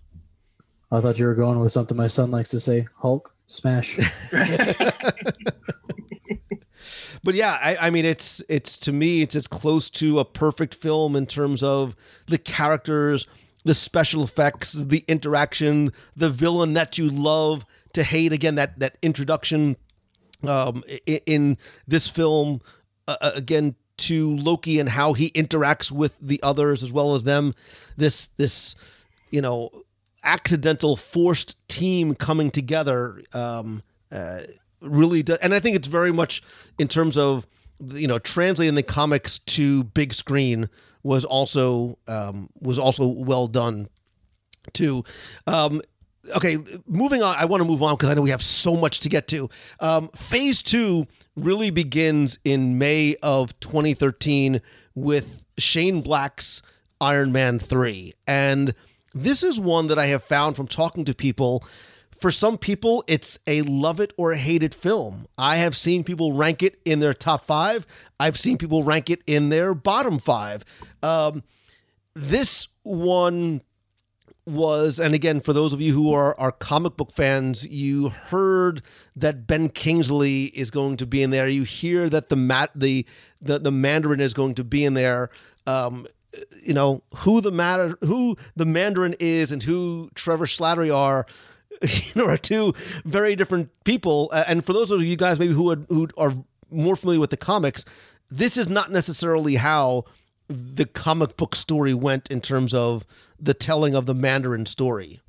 I thought you were going with something my son likes to say: Hulk smash. but yeah, I, I mean, it's it's to me, it's as close to a perfect film in terms of the characters, the special effects, the interaction, the villain that you love to hate. Again, that that introduction um, in, this film, uh, uh, again to Loki and how he interacts with the others as well as them. This this you know accidental forced team coming together. Um, uh, really does and i think it's very much in terms of you know translating the comics to big screen was also um was also well done too. Um okay moving on i want to move on because i know we have so much to get to. Um phase two really begins in may of 2013 with shane black's iron man 3 and this is one that i have found from talking to people for some people, it's a love it or hate it film. I have seen people rank it in their top five. I've seen people rank it in their bottom five. Um, this one was, and again, for those of you who are, are comic book fans, you heard that Ben Kingsley is going to be in there. You hear that the mat the the, the Mandarin is going to be in there. Um, you know who the matter who the Mandarin is and who Trevor Slattery are you know, are two very different people. Uh, and for those of you guys maybe who are, who are more familiar with the comics, this is not necessarily how the comic book story went in terms of the telling of the Mandarin story.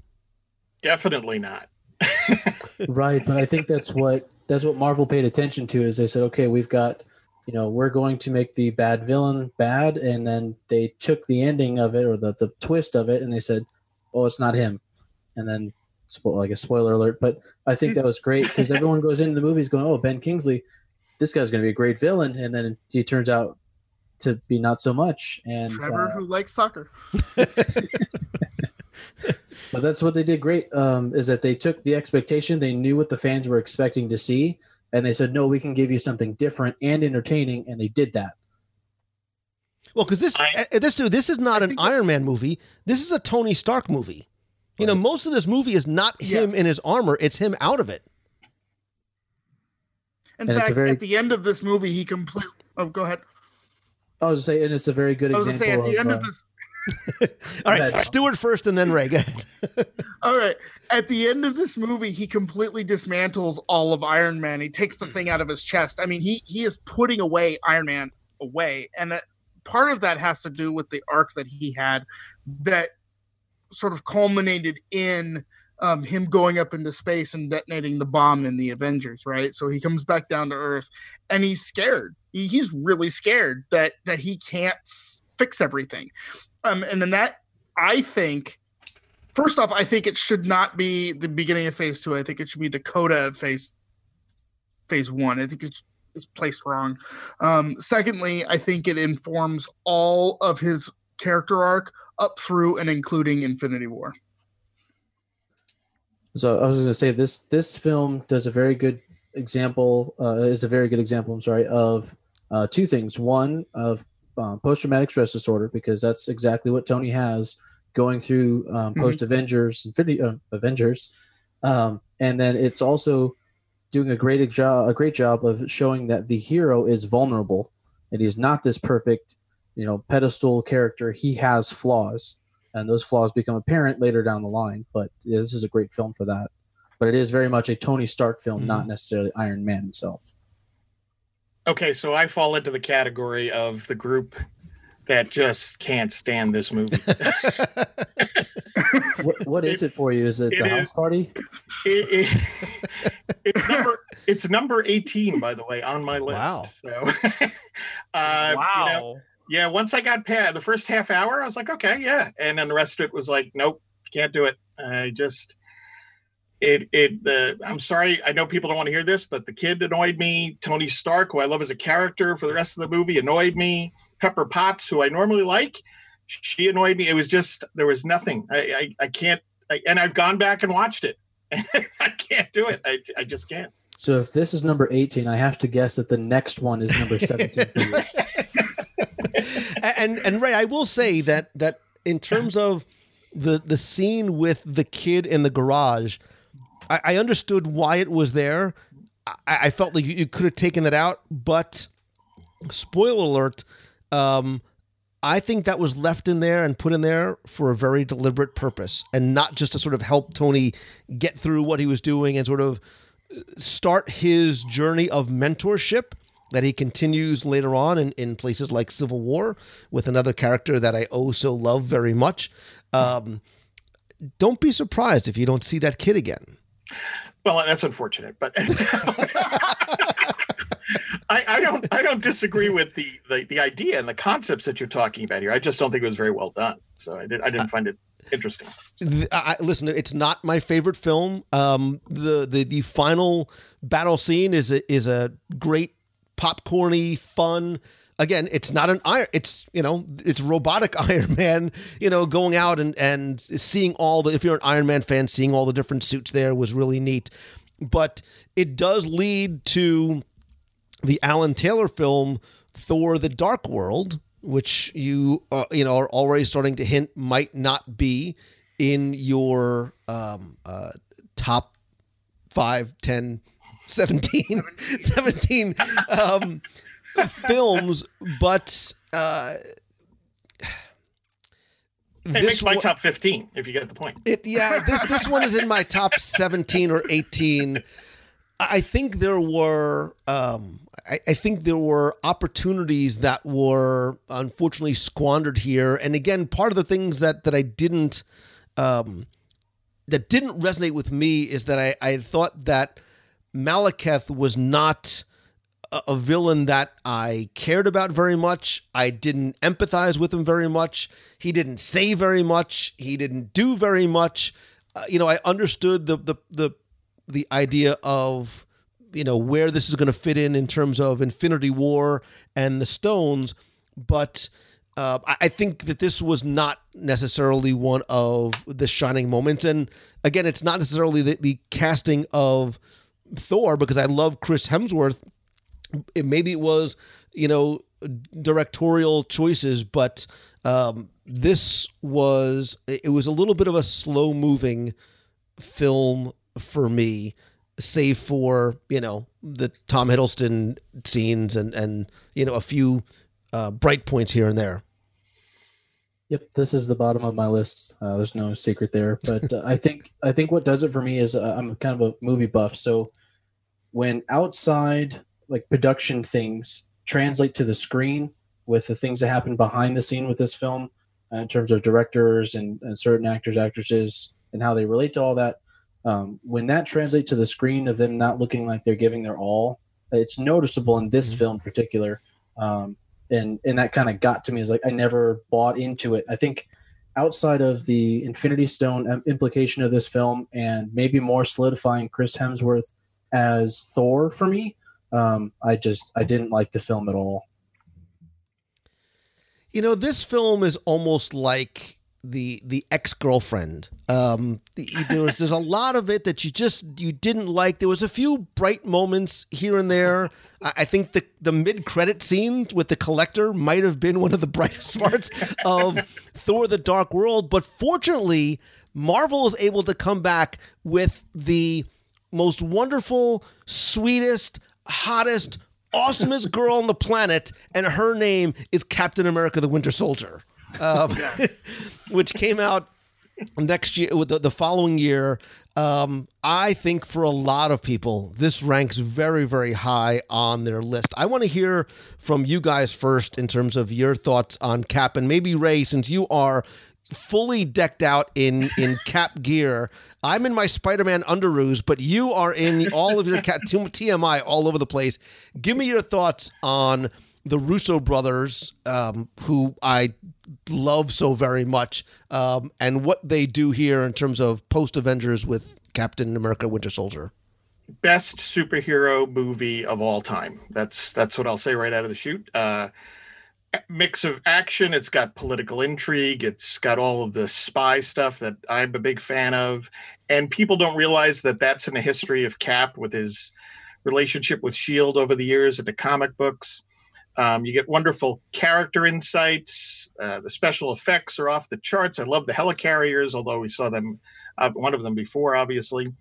Definitely not. right but i think that's what that's what marvel paid attention to is they said okay we've got you know we're going to make the bad villain bad and then they took the ending of it or the, the twist of it and they said oh it's not him and then spo- like a spoiler alert but i think that was great because everyone goes into the movies going oh ben kingsley this guy's going to be a great villain and then he turns out to be not so much and Trevor, uh, who likes soccer. but that's what they did great um, is that they took the expectation they knew what the fans were expecting to see and they said no we can give you something different and entertaining and they did that Well, because this I- uh, this dude, this is not an Iron Man movie. This is a Tony Stark movie. You know, most of this movie is not him Yes. in his armor; it's him out of it. In And fact, very- at the end of this movie, he completely. Oh, go ahead. i was just saying and it's a very good example. I was going example say at the end of, of uh, this. All right, ahead. Stewart first, and then Ray. Go ahead. All right. At the end of this movie, he completely dismantles all of Iron Man. He takes the thing out of his chest. I mean, he he is putting away Iron Man away, and that, part of that has to do with the arc that he had, that sort of culminated in um, him going up into space and detonating the bomb in the Avengers. Right. So he comes back down to Earth, and he's scared. He, he's really scared that that he can't fix everything. Um, and then that I think first off, I think it should not be the beginning of phase two. I think it should be the coda of phase Phase One. I think it's it's placed wrong. Um, secondly, I think it informs all of his character arc up through and including Infinity War. So I was going to say this this film does a very good example uh, is a very good example. I'm sorry of uh, two things. One of um, post traumatic stress disorder because that's exactly what Tony has going through um, Mhm. post Avengers Infinity uh, Avengers, um, and then it's also doing a great job a great job of showing that the hero is vulnerable and he's not this perfect you know pedestal character. He has flaws and those flaws become apparent later down the line. But yeah, this is a great film for that. But it is very much a Tony Stark film, not necessarily Iron Man himself. Okay, so I fall into the category of the group that just can't stand this movie. What, what is it for you? Is it, it the is- house party? It- it- it's number it's number 18 by the way on my list Wow. so uh you know, wow. Yeah once i got past the first half hour i was like okay yeah. And then the rest of it was like nope can't do it. I just it it the i'm sorry i know people don't want to hear this but the kid annoyed me. Tony stark who i love as a character for the rest of the movie annoyed me. Pepper potts who i normally like she annoyed me. It was just there was nothing. I i, I can't I, and i've gone back and watched it. I can't do it. I, I just can't. So if this is number 18, I have to guess that the next one is number 17 for you. and and Ray, I will say that that in terms of the the scene with the kid in the garage, I, I understood why it was there. I, I felt like you, you could have taken it out, but spoiler alert, um, I think that was left in there and put in there for a very deliberate purpose, and not just to sort of help Tony get through what he was doing and sort of start his journey of mentorship that he continues later on in, in places like Civil War with another character that I oh so love very much. Um, don't be surprised if you don't see that kid again. Well, that's unfortunate, but I, I don't I don't disagree with the, the the idea and the concepts that you're talking about here. I just don't think it was very well done. So I did I didn't find it interesting. I- listen, it's not my favorite film. Um, the the the final battle scene is a, is a great popcorny fun. Again, it's not an iron. It's you know, it's robotic Iron Man. You know, going out and and seeing all the. If you're an Iron Man fan, seeing all the different suits there was really neat. But it does lead to the Alan Taylor film Thor: The Dark World, which you uh, you know are already starting to hint might not be in your um, uh, top 5, 10, 17, 17 um, films, but uh, It this makes my one- top 15 if you get the point. it yeah, this this one is in my top 17 or 18. I think there were um I, I think there were opportunities that were unfortunately squandered here. And again, part of the things that that I didn't um that didn't resonate with me is that I, I thought that Malekith was not a, a villain that I cared about very much. I didn't empathize with him very much. He didn't say very much. He didn't do very much. Uh, you know, I understood the the the the idea of you know where this is going to fit in in terms of Infinity War and the Stones, but uh, I, think that this was not necessarily one of the shining moments. And again, it's not necessarily the, the casting of Thor because I love Chris Hemsworth. It, maybe it was you know directorial choices, but um, this was it was a little bit of a slow moving film for me, save for you know the Tom Hiddleston scenes and and you know a few uh, bright points here and there. Yep, this is the bottom of my list. Uh, there's no secret there, but uh, I think I think what does it for me is uh, I'm kind of a movie buff. So when outside like production things translate to the screen with the things that happen behind the scene with this film uh, in terms of directors and, and certain actors, actresses, and how they relate to all that, um, when that translates to the screen of them not looking like they're giving their all, it's noticeable in this film in particular. Um, and and that kind of got to me is like I never bought into it. I think outside of the Infinity Stone um, implication of this film and maybe more solidifying Chris Hemsworth as Thor for me. Um, I just I didn't like the film at all. You know, this film is almost like the the ex girlfriend. Um, the, there was there's a lot of it that you just you didn't like. There was a few bright moments here and there. I, I think the the mid credit scene with the collector might have been one of the brightest parts of Thor: The Dark World. But fortunately, Marvel is able to come back with the most wonderful, sweetest, hottest, awesomest girl on the planet, and her name is Captain America: The Winter Soldier um, which came out next year with the, following year. Um, i think for a lot of people this ranks very very high on their list. I want to hear from you guys first in terms of your thoughts on cap and maybe ray since you are fully decked out in in cap gear. I'm in my spider-man underoos but you are in all of your cat tmi all over the place. Give me your thoughts on the Russo brothers, um, who I love so very much, um, and what they do here in terms of post Avengers with Captain America: Winter Soldier. Best superhero movie of all time. That's that's what I'll say right out of the chute. Uh, mix of action. It's got political intrigue. It's got all of the spy stuff that I'm a big fan of, and people don't realize that that's in the history of Cap with his relationship with Shield over the years in the comic books. Um, you get wonderful character insights. Uh, the special effects are off the charts. I love the helicarriers, although we saw them, uh, one of them before, obviously.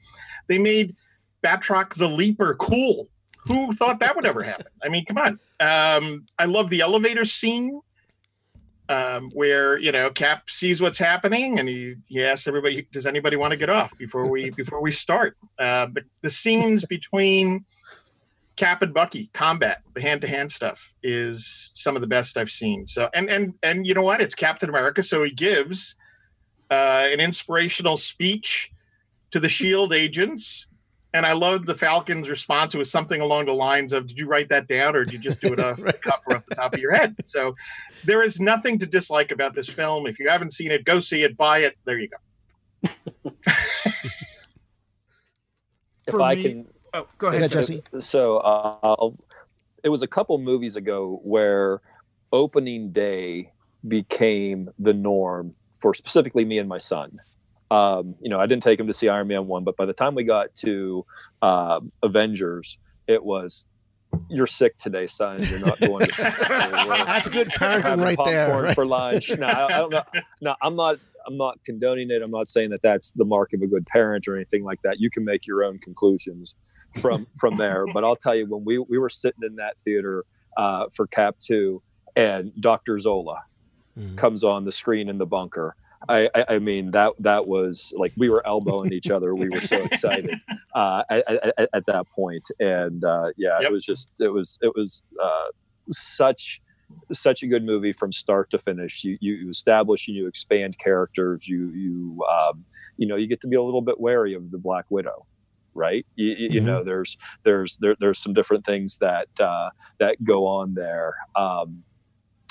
They made Batroc the Leaper cool. Who thought that would ever happen? I mean, come on. Um, I love the elevator scene um, where you know Cap sees what's happening and he he asks everybody, "Does anybody want to get off before we before we start?" Uh, the the scenes between Cap and Bucky combat, the hand to hand stuff is some of the best I've seen. So and and and you know what? It's Captain America, so he gives uh, an inspirational speech to the Shield agents. And I love the Falcon's response. It was something along the lines of, "Did you write that down, or did you just do it off right. the cuff or off the top of your head?" So, there is nothing to dislike about this film. If you haven't seen it, go see it, buy it. There you go. if For I me, can Oh, go ahead, Jesse. So, uh, it was a couple movies ago where opening day became the norm for specifically me and my son. Um, you know, I didn't take him to see Iron Man one, but by the time we got to uh, Avengers, it was you're sick today, son. You're not going. To, That's good parenting right there. Right? For lunch. No, I, I don't know. No, I'm not. I'm not condoning it. I'm not saying that that's the mark of a good parent or anything like that. You can make your own conclusions from from there. But I'll tell you, when we we were sitting in that theater uh, for Cap Two, and Doctor Zola mm-hmm. comes on the screen in the bunker. I, I, I, mean that that was like we were elbowing each other. We were so excited uh, at, at, at, that point, and uh, yeah, yep. it was just it was it was uh, such such a good movie from start to finish. You you, establish and you expand characters. You you um, you know you get to be a little bit wary of the Black Widow, right? You, mm-hmm. you know there's there's there, there's some different things that uh, that go on there. Um,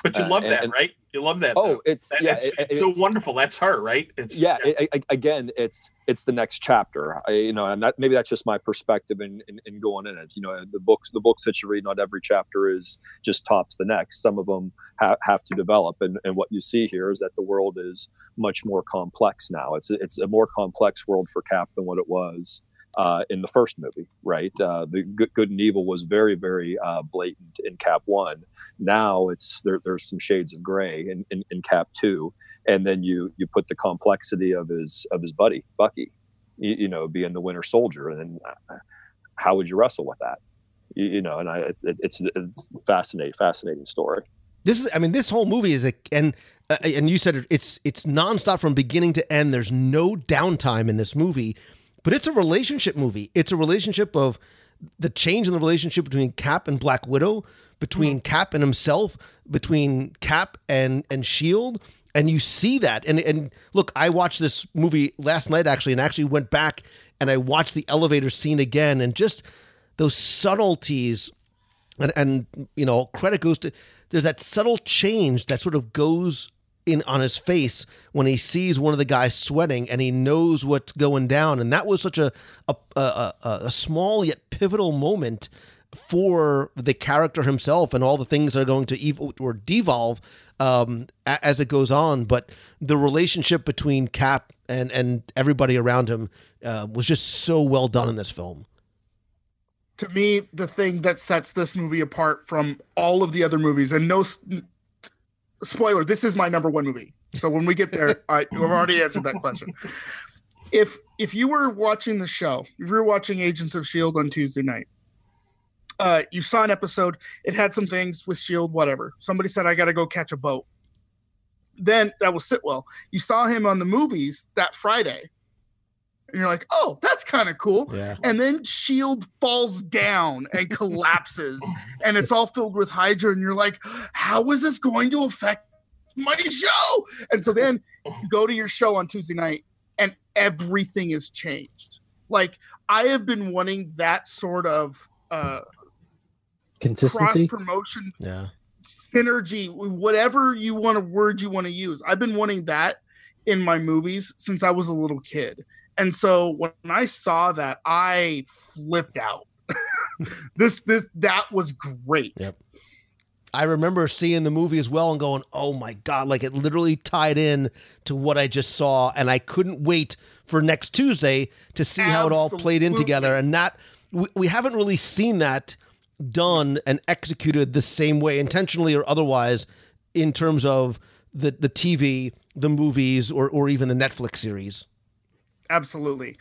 but you love uh, that, and, right? You love that. Oh, though. it's that, yeah, it's, it, it's, so wonderful. That's her, right? It's yeah. yeah. It, it, again, it's it's the next chapter. I, you know, and that, maybe that's just my perspective in, in, in going in it. You know, the books the books that you read, not every chapter is just tops the next. Some of them ha- have to develop, and, and what you see here is that the world is much more complex now. It's it's a more complex world for Cap than what it was uh, in the first movie, right? Uh, the good, good, and evil was very, very uh, blatant in Cap One. Now it's there, there's some shades of gray in, in, in, Cap Two, and then you you put the complexity of his of his buddy Bucky, you, you know, being the Winter Soldier, and uh, how would you wrestle with that? You, you know, and I, it's, it's it's fascinating, fascinating story. This is, I mean, this whole movie is a and uh, and you said it, it's it's nonstop from beginning to end. There's no downtime in this movie but it's a relationship movie. It's a relationship of the change in the relationship between Cap and Black Widow, between mm. Cap and himself, between Cap and and Shield, and you see that. And and look, I watched this movie last night actually, and actually went back and I watched the elevator scene again, and just those subtleties, and and you know, credit goes to there's that subtle change that sort of goes in on his face when he sees one of the guys sweating and he knows what's going down. And that was such a a, a, a, small yet pivotal moment for the character himself and all the things that are going to ev- or devolve um, a- as it goes on. But the relationship between cap and and everybody around him uh, was just so well done in this film. To me the thing that sets this movie apart from all of the other movies and no spoiler this is my number one movie. So when we get there I, i've already answered that question. If if you were watching the show if you were watching agents of shield on tuesday night uh you saw an episode it had some things with shield whatever. Somebody said i gotta go catch a boat. Then that was sitwell you saw him on the movies that friday and you're like oh that's kind of cool. Yeah. And then shield falls down and collapses and it's all filled with hydra and you're like how is this going to affect my show? And so then you go to your show on tuesday night and everything is changed. Like i have been wanting that sort of uh cross Consistency. promotion yeah. synergy whatever you want a word you want to use. I've been wanting that in my movies since i was a little kid and so when i saw that i flipped out this this that was great Yep. I remember seeing the movie as well and going, "Oh my god!" Like it literally tied in to what I just saw, and I couldn't wait for next Tuesday to see how it all played in together. And that we, we haven't really seen that done and executed the same way, intentionally or otherwise, in terms of the the TV, the movies, or or even the Netflix series. Absolutely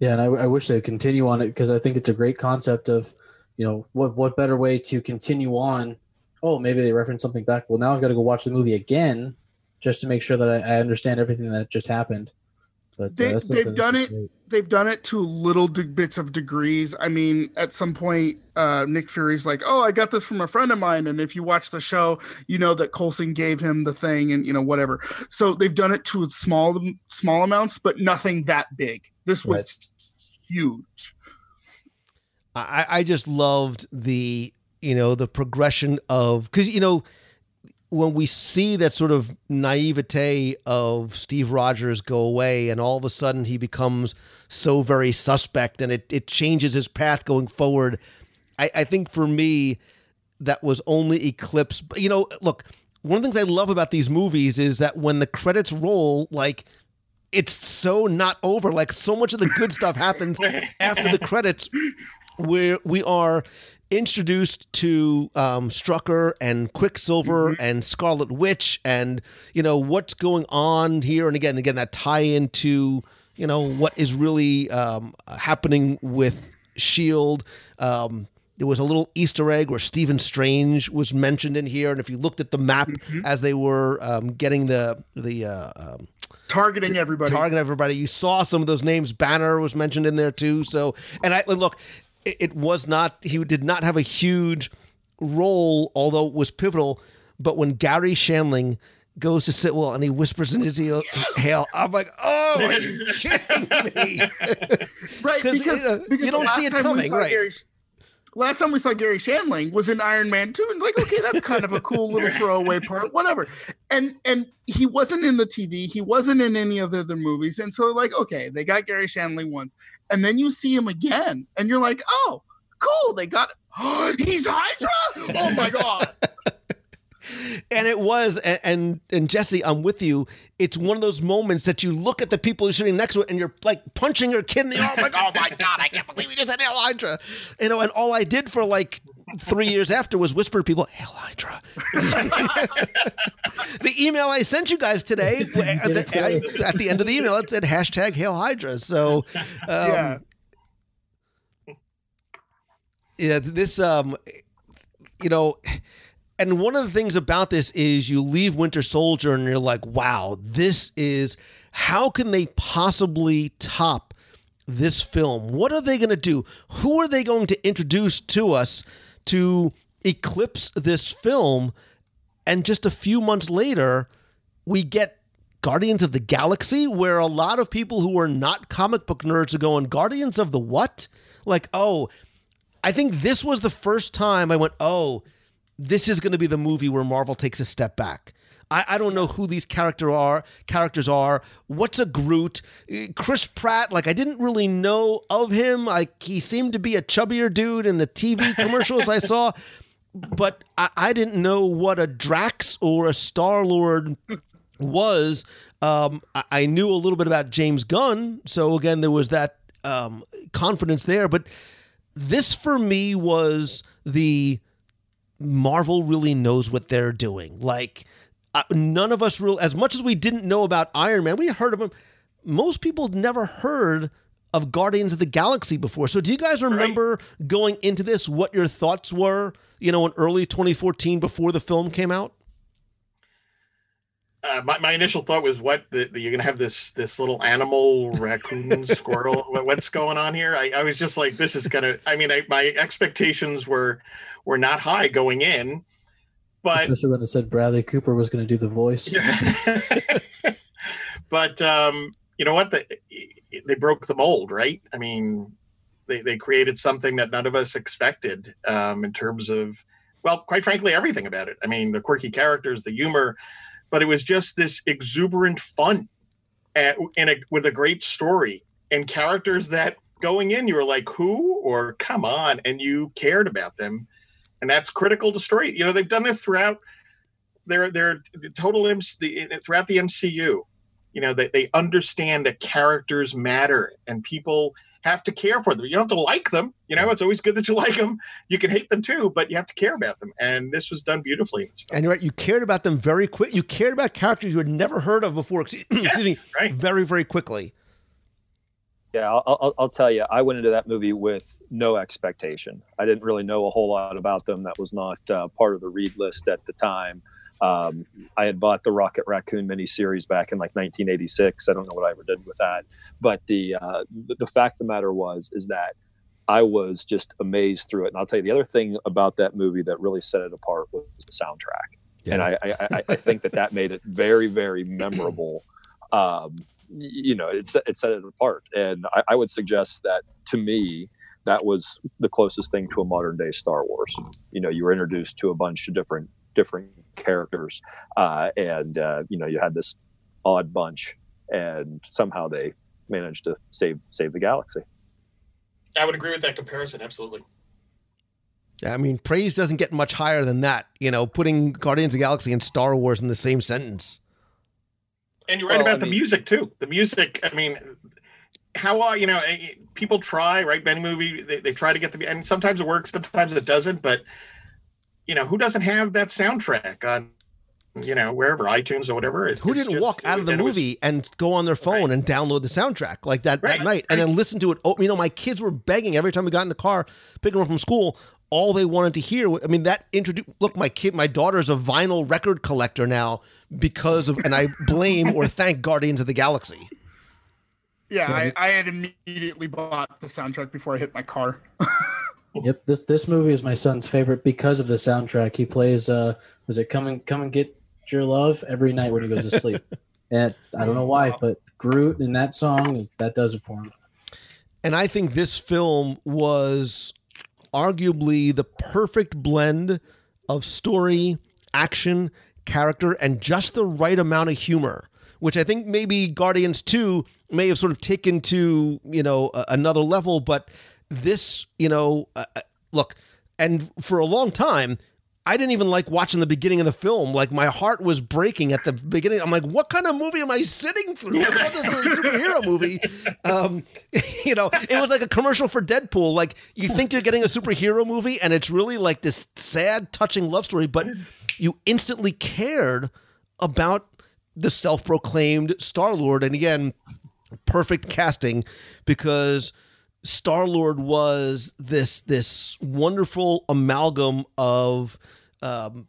Yeah, and I, I wish they'd continue on it because I think it's a great concept of, you know, what what better way to continue on? Oh, maybe they reference something back. Well, now I've got to go watch the movie again just to make sure that I, I understand everything that just happened. But uh, They- that's they've done it- great. they've done it to little de- bits of degrees i mean at some point uh nick fury's like oh i got this from a friend of mine and if you watch the show you know that Coulson gave him the thing and you know whatever so they've done it to small small amounts but nothing that big this was Right. huge I, I just loved the you know the progression of because you know when we see that sort of naivete of Steve Rogers go away and all of a sudden he becomes so very suspect and it, it changes his path going forward. I, I think for me, that was only eclipsed. You know, look, one of the things I love about these movies is that when the credits roll, like it's so not over. Like so much of the good stuff happens after the credits, where we are introduced to um, Strucker and Quicksilver and Scarlet Witch, and you know what's going on here. And again, again, that tie into you know what is really um, happening with Shield. Um, there was a little Easter egg where Stephen Strange was mentioned in here, and if you looked at the map as they were um, getting the the uh, um, targeting everybody targeting everybody. You saw some of those names. Banner was mentioned in there too. So, and I look, it, it was not. He did not have a huge role, although it was pivotal. But when Garry Shandling goes to Sitwell and he whispers in his ear, "Hail," I'm like, "Oh, are you kidding me?" right 'Cause, because, you know, because you don't see it coming, right. Garry, last time we saw Garry Shandling was in Iron Man 2 and like okay that's kind of a cool little throwaway part whatever. And and he wasn't in the TV he wasn't in any of the other movies and so like okay they got Garry Shandling once and then you see him again and you're like oh cool they got he's Hydra? Oh my god and it was and, and Jesse, I'm with you. It's one of those moments that you look at the people who're sitting next to it, and you're like punching your kid in the arm, like, "Oh my god, I can't believe he just had Hail Hydra," you know. And all I did for like three years after was whisper to people, "Hail Hydra." the email I sent you guys today, at the, at the end of the email, it said hashtag Hail Hydra. So, um, yeah yeah this um you know and one of the things about this is you leave winter soldier and you're like wow this is how can they possibly top this film? What are they going to do? Who are they going to introduce to us to eclipse this film? And just a few months later we get Guardians of the Galaxy, where a lot of people who are not comic book nerds are going, Guardians of the what? Like, oh, I think this was the first time I went, oh, this is going to be the movie where Marvel takes a step back. I, I don't know who these character are characters are. What's a Groot? Chris Pratt, like I didn't really know of him. Like he seemed to be a chubbier dude in the TV commercials I saw, but I, I didn't know what a Drax or a Star Lord was. Um, I, I knew a little bit about James Gunn, so again there was that um, confidence there. But this for me was the Marvel really knows what they're doing. Like uh, none of us real as much as we didn't know about Iron Man, we heard of him. Most people never heard of Guardians of the Galaxy before. So do you guys remember right. going into this what your thoughts were, you know, in early 2014 before the film came out? Uh, my, my initial thought was what the, the, you're gonna have this this little animal raccoon squirrel? What's going on here? I, I was just like this is gonna i mean I, my expectations were were not high going in but especially when it said bradley cooper was going to do the voice. But um you know what? They they broke the mold right? I mean they, they created something that none of us expected um in terms of well quite frankly everything about it. I mean the quirky characters the humor but it was just this exuberant fun at, in a, with a great story. And characters that going in you were like who? or come on and you cared about them. And that's critical to story. You know they've done this throughout their their the total MC, throughout the mcu you know they, they understand that characters matter and people have to care for them. You don't have to like them. You know, it's always good that you like them. You can hate them too, but you have to care about them. And this was done beautifully. And you're right. You cared about them very quick. You cared about characters you had never heard of before. Excuse yes, me. Right. Very, very quickly. Yeah, I'll, I'll, I'll, tell you, I went into that movie with no expectation. I didn't really know a whole lot about them. That was not uh, part of the read list at the time. Um, I had bought the Rocket Raccoon miniseries back in like 1986. I don't know what I ever did with that, but the uh, the fact of the matter was is that I was just amazed through it. And I'll tell you the other thing about that movie that really set it apart was the soundtrack, yeah. and I, I, I think that that made it very very memorable. Um, you know, it set, it set it apart, and I, I would suggest that to me that was the closest thing to a modern day Star Wars. You know, you were introduced to a bunch of different different characters, uh, and uh, you know you had this odd bunch, and somehow they managed to save save the galaxy. I would agree with that comparison. Absolutely. I mean, praise doesn't get much higher than that. You know, putting Guardians of the Galaxy and Star Wars in the same sentence. And you're right well, about I mean, the music too. The music. I mean, how are you know? Eh, people try right. Many movie they, they try to get the and sometimes it works, sometimes it doesn't. But you know, who doesn't have that soundtrack on, you know, wherever iTunes or whatever? It, who didn't just, walk out of the movie was, and go on their phone right. and download the soundtrack like that right. that night and then listen to it? Oh, you know, my kids were begging every time we got in the car, picking them up from school. All they wanted to hear, I mean, that introduced. Look, my kid, my daughter's a vinyl record collector now because of, and I blame or thank Guardians of the Galaxy. Yeah, I, I had immediately bought the soundtrack before I hit my car. Yep this this movie is my son's favorite because of the soundtrack. He plays uh was it come and come and get your love every night when he goes to sleep. and I don't know why, but Groot in that song that does it for him. And I think this film was arguably the perfect blend of story, action, character, and just the right amount of humor, which I think maybe Guardians 2 may have sort of taken to, you know, another level, but this, you know, uh, uh, look, and for a long time, I didn't even like watching the beginning of the film. Like my heart was breaking at the beginning. I'm like, what kind of movie am I sitting through? this is a superhero movie. Um, you know, it was like a commercial for Deadpool. Like you think you're getting a superhero movie, and it's really like this sad, touching love story, but you instantly cared about the self-proclaimed Star Lord. And again, perfect casting because Star Lord was this this wonderful amalgam of um,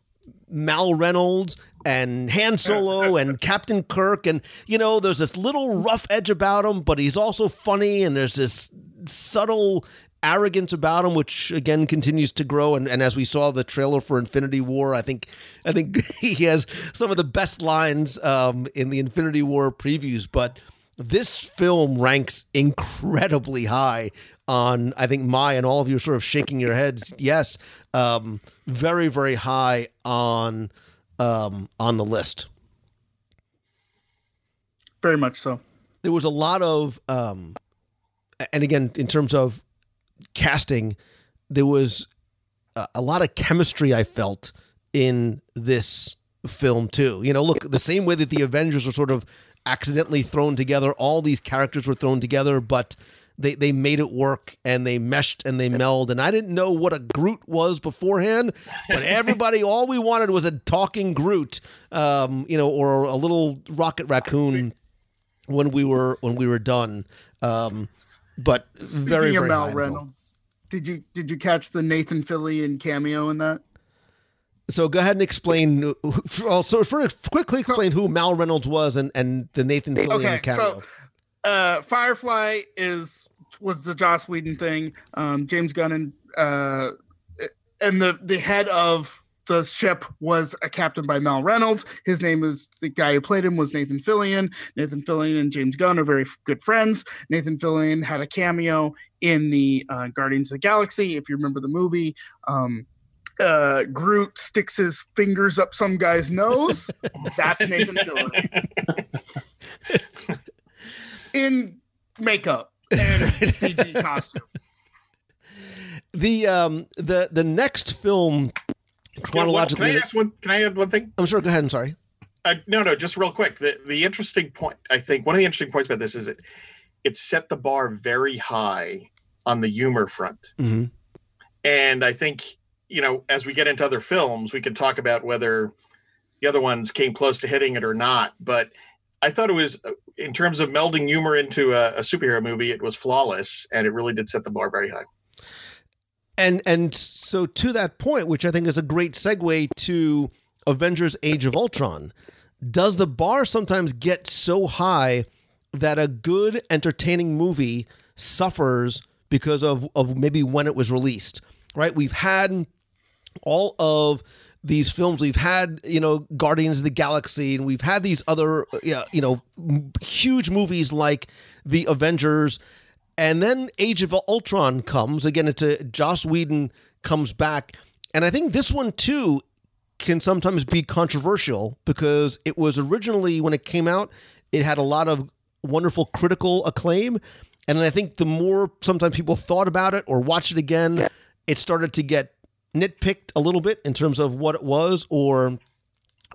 Mal Reynolds and Han Solo and Captain Kirk, and you know, there's this little rough edge about him, but he's also funny, and there's this subtle arrogance about him, which again continues to grow. And, and as we saw the trailer for Infinity War, I think I think he has some of the best lines um, in the Infinity War previews, but this film ranks incredibly high on I think my and all of you are sort of shaking your heads. Yes, um, very very high on um, on the list. Very much so. There was a lot of, um, and again in terms of casting, there was a, a lot of chemistry I felt in this film too. You know, look the same way that the Avengers were sort of accidentally thrown together. All these characters were thrown together, but they they made it work and they meshed and they meld. And I didn't know what a Groot was beforehand, but everybody, all we wanted was a talking Groot, um, you know, or a little rocket raccoon when we were when we were done. Um, but Speaking very of very Mal high on the film. Reynolds, did you did you catch the Nathan Fillion cameo in that? So go ahead and explain. Also, first, quickly explain who Mal Reynolds was and, and the Nathan Fillion Okay, cameo. so uh, Firefly is was the Joss Whedon thing. Um, James Gunn and uh, and the the head of the ship was a captain by Mal Reynolds. His name is the guy who played him was Nathan Fillion. Nathan Fillion and James Gunn are very good friends. Nathan Fillion had a cameo in the uh, Guardians of the Galaxy. If you remember the movie, um, uh, Groot sticks his fingers up some guy's nose. That's Nathan Fillion in makeup and CG costume. the um the the next film Yeah, well, chronologically. can I ask one? Can I add one thing? I'm sorry. Go ahead. I'm sorry. Uh, no, no, just real quick. The the interesting point, I think, one of the interesting points about this is it it set the bar very high on the humor front, hmm and I think you know as we get into other films, we can talk about whether the other ones came close to hitting it or not. But I thought it was, uh, in terms of melding humor into a, a superhero movie, it was flawless, and it really did set the bar very high. And and so to that point, which I think is a great segue to Avengers: Age of Ultron, does the bar sometimes get so high that a good, entertaining movie suffers because of of maybe when it was released? Right? We've had all of these films. We've had you know guardians of the galaxy and we've had these other you know huge movies like the avengers. And then age of ultron comes. Again it's a joss whedon comes back. And i think this one too can sometimes be controversial because it was originally when it came out it had a lot of wonderful critical acclaim. And i think the more sometimes people thought about it or watched it again it started to get nitpicked a little bit in terms of what it was or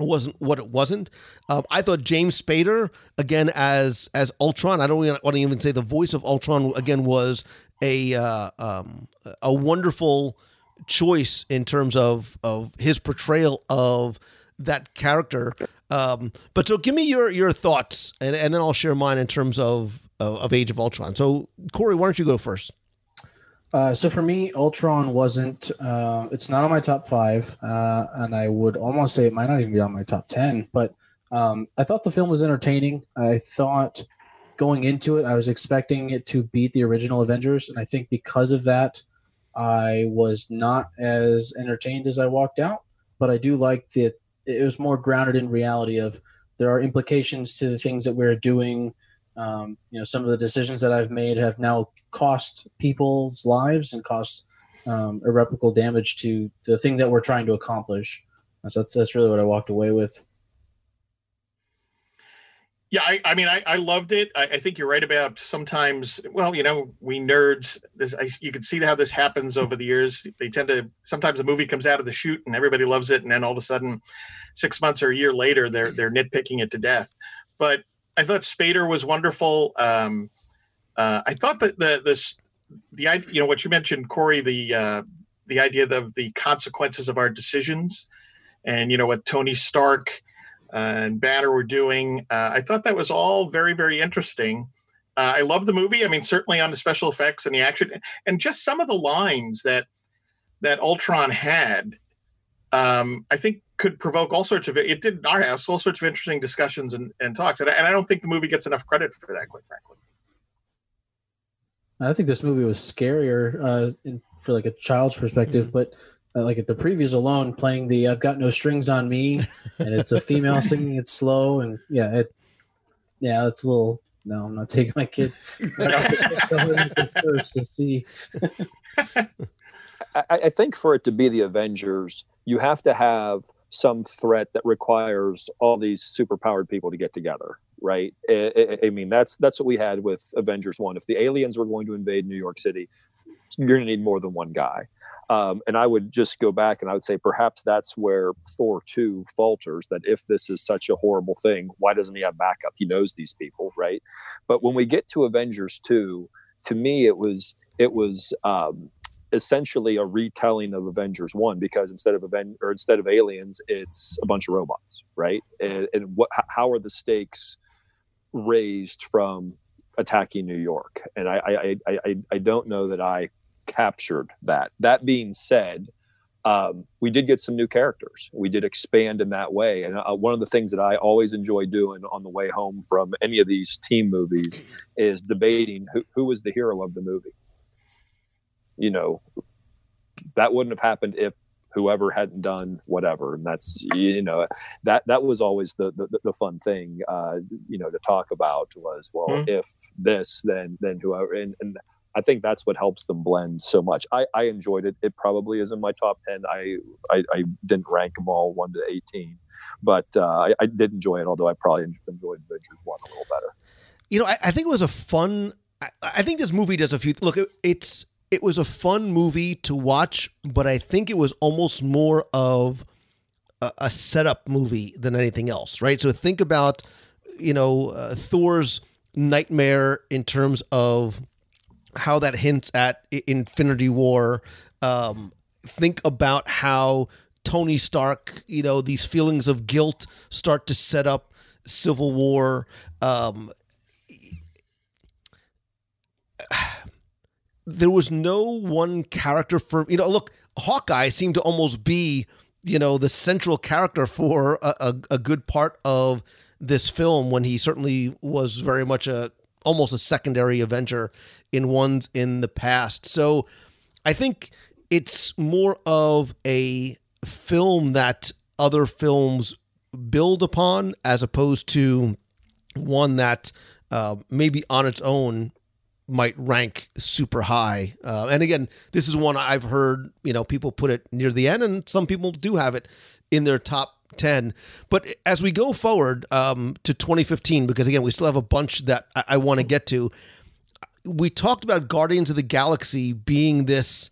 wasn't what it wasn't. Um, I thought James Spader again as as Ultron. I don't want to even say the voice of Ultron again was a uh, um, a wonderful choice in terms of of his portrayal of that character. Um, but so give me your your thoughts and, and then I'll share mine in terms of, of of Age of Ultron. So Corey, why don't you go first? Uh, so for me, Ultron wasn't. Uh, it's not on my top five, uh, and I would almost say it might not even be on my top ten. But um, I thought the film was entertaining. I thought going into it, I was expecting it to beat the original Avengers, and I think because of that, I was not as entertained as I walked out. But I do like that it was more grounded in reality. Of there are implications to the things that we're doing um, you know some of the decisions that i've made have now cost people's lives and cost um, irreparable damage to the thing that we're trying to accomplish so that's, that's really what i walked away with Yeah, I, I mean, I, I loved it. I, I think you're right about sometimes. Well, you know, we nerds. This I, you can see how this happens over the years. They tend to sometimes a movie comes out of the chute and everybody loves it, and then all of a sudden, six months or a year later, they're they're nitpicking it to death. But I thought Spader was wonderful. Um, uh, I thought that the this the idea, you know, what you mentioned, Corey, the uh, the idea of the consequences of our decisions, and you know what Tony Stark and Banner were doing. Uh, I thought that was all very, very interesting. Uh, I love the movie. I mean, certainly on the special effects and the action, and just some of the lines that that Ultron had. Um, I think could provoke all sorts of it did in our house all sorts of interesting discussions and, and talks, and I, and I don't think the movie gets enough credit for that, quite frankly. i think this movie was scarier uh, in, for like a child's perspective but uh, like at the previews alone playing the i've got no strings on me and it's a female singing it slow and yeah it yeah it's a little No, I'm not taking my kid. first to see. I, I think for it to be the Avengers, you have to have some threat that requires all these superpowered people to get together, right? I, I, I mean, that's that's what we had with Avengers One. If the aliens were going to invade New York City, you're going to need more than one guy. Um, and I would just go back and I would say perhaps that's where Thor 2 falters that if this is such a horrible thing, why doesn't he have backup? He knows these people, right? But when we get to Avengers 2, to me, it was, it was, um, essentially a retelling of Avengers One because instead of Aven- or instead of aliens, it's a bunch of robots, right? And, and what how are the stakes raised from attacking New York? And I I, I I don't know that I captured that. That being said, um, we did get some new characters. We did expand in that way. And uh, one of the things that I always enjoy doing on the way home from any of these team movies is debating who, who was the hero of the movie you know, that wouldn't have happened if whoever hadn't done whatever and that's you know that that was always the the, the fun thing uh you know to talk about was well mm-hmm. if this then then whoever and, and I think that's what helps them blend so much. I, I enjoyed it. It probably is in my top ten. I I, I didn't rank them all one to eighteen, but uh, I, I, did enjoy it. Although I probably enjoyed Avengers one a little better. You know, I, I think it was a fun. I, think this movie does a few. Look, it, it's it was a fun movie to watch, but I think it was almost more of a, a setup movie than anything else, right? So think about, you know, uh, Thor's nightmare in terms of how that hints at Infinity War. Um, think about how Tony Stark, you know, these feelings of guilt start to set up Civil War. Um, there was no one character for you know look hawkeye seemed to almost be you know the central character for a, a, a, good part of this film when he certainly was very much a almost a secondary avenger in ones in the past. So i think it's more of a film that other films build upon as opposed to one that uh, maybe on its own might rank super high. Uh, and again, this is one I've heard, you know, people put it near the end, and some people do have it in their top 10. But as we go forward um, to 2015, because again, we still have a bunch that I, I want to get to, we talked about Guardians of the Galaxy being this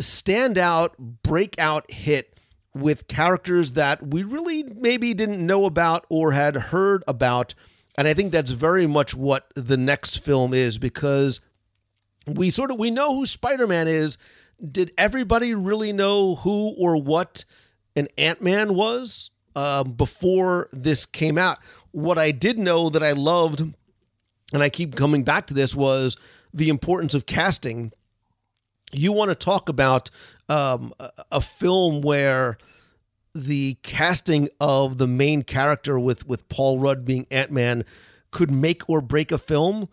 standout, breakout hit with characters that we really maybe didn't know about or had heard about and I think that's very much what the next film is because we sort of we know who Spider-Man is. Did everybody really know who or what an Ant-Man was uh, before this came out? What I did know that I loved, and I keep coming back to this, was the importance of casting. You want to talk about um, a, a film where the casting of the main character with with Paul Rudd being Ant Man could make or break a film.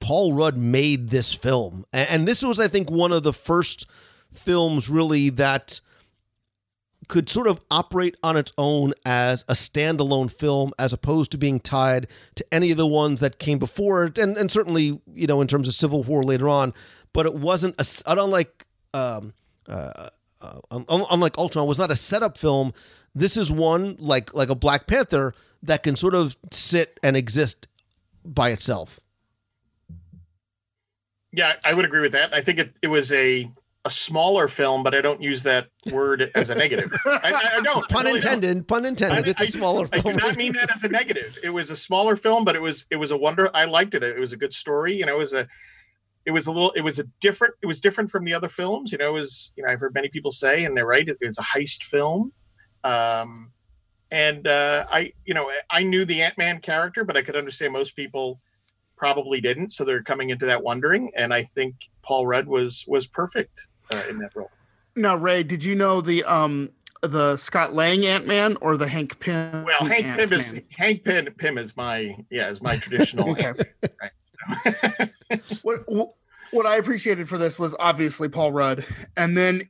Paul Rudd made this film, and this was, I think, one of the first films really that could sort of operate on its own as a standalone film as opposed to being tied to any of the ones that came before it and, and certainly you know in terms of civil war later on but it wasn't a unlike um, uh, uh, unlike Ultron, was not a setup film. This is one like like a Black Panther that can sort of sit and exist by itself. Yeah, I would agree with that. I think it, it was a a smaller film, but I don't use that word as a negative. I, I don't. Pun I really intended. Don't. Pun intended. it's a smaller I, film. I do not mean that as a negative. It was a smaller film, but it was it was a wonder. I liked it. It was a good story. You know, it was a it was a little it was a different it was different from the other films you know it was you know i've heard many people say and they're right it, was a heist film um and uh i you know i knew the ant-man character but i could understand most people probably didn't so they're coming into that wondering and i think paul rudd was was perfect uh, in that role now ray did you know the um the Scott Lang Ant Man or the Hank Pym? Well, Hank Ant-Man? Pym is Hank Pym, Pym is my yeah is my traditional. okay. Right what what I appreciated for this was obviously Paul Rudd, and then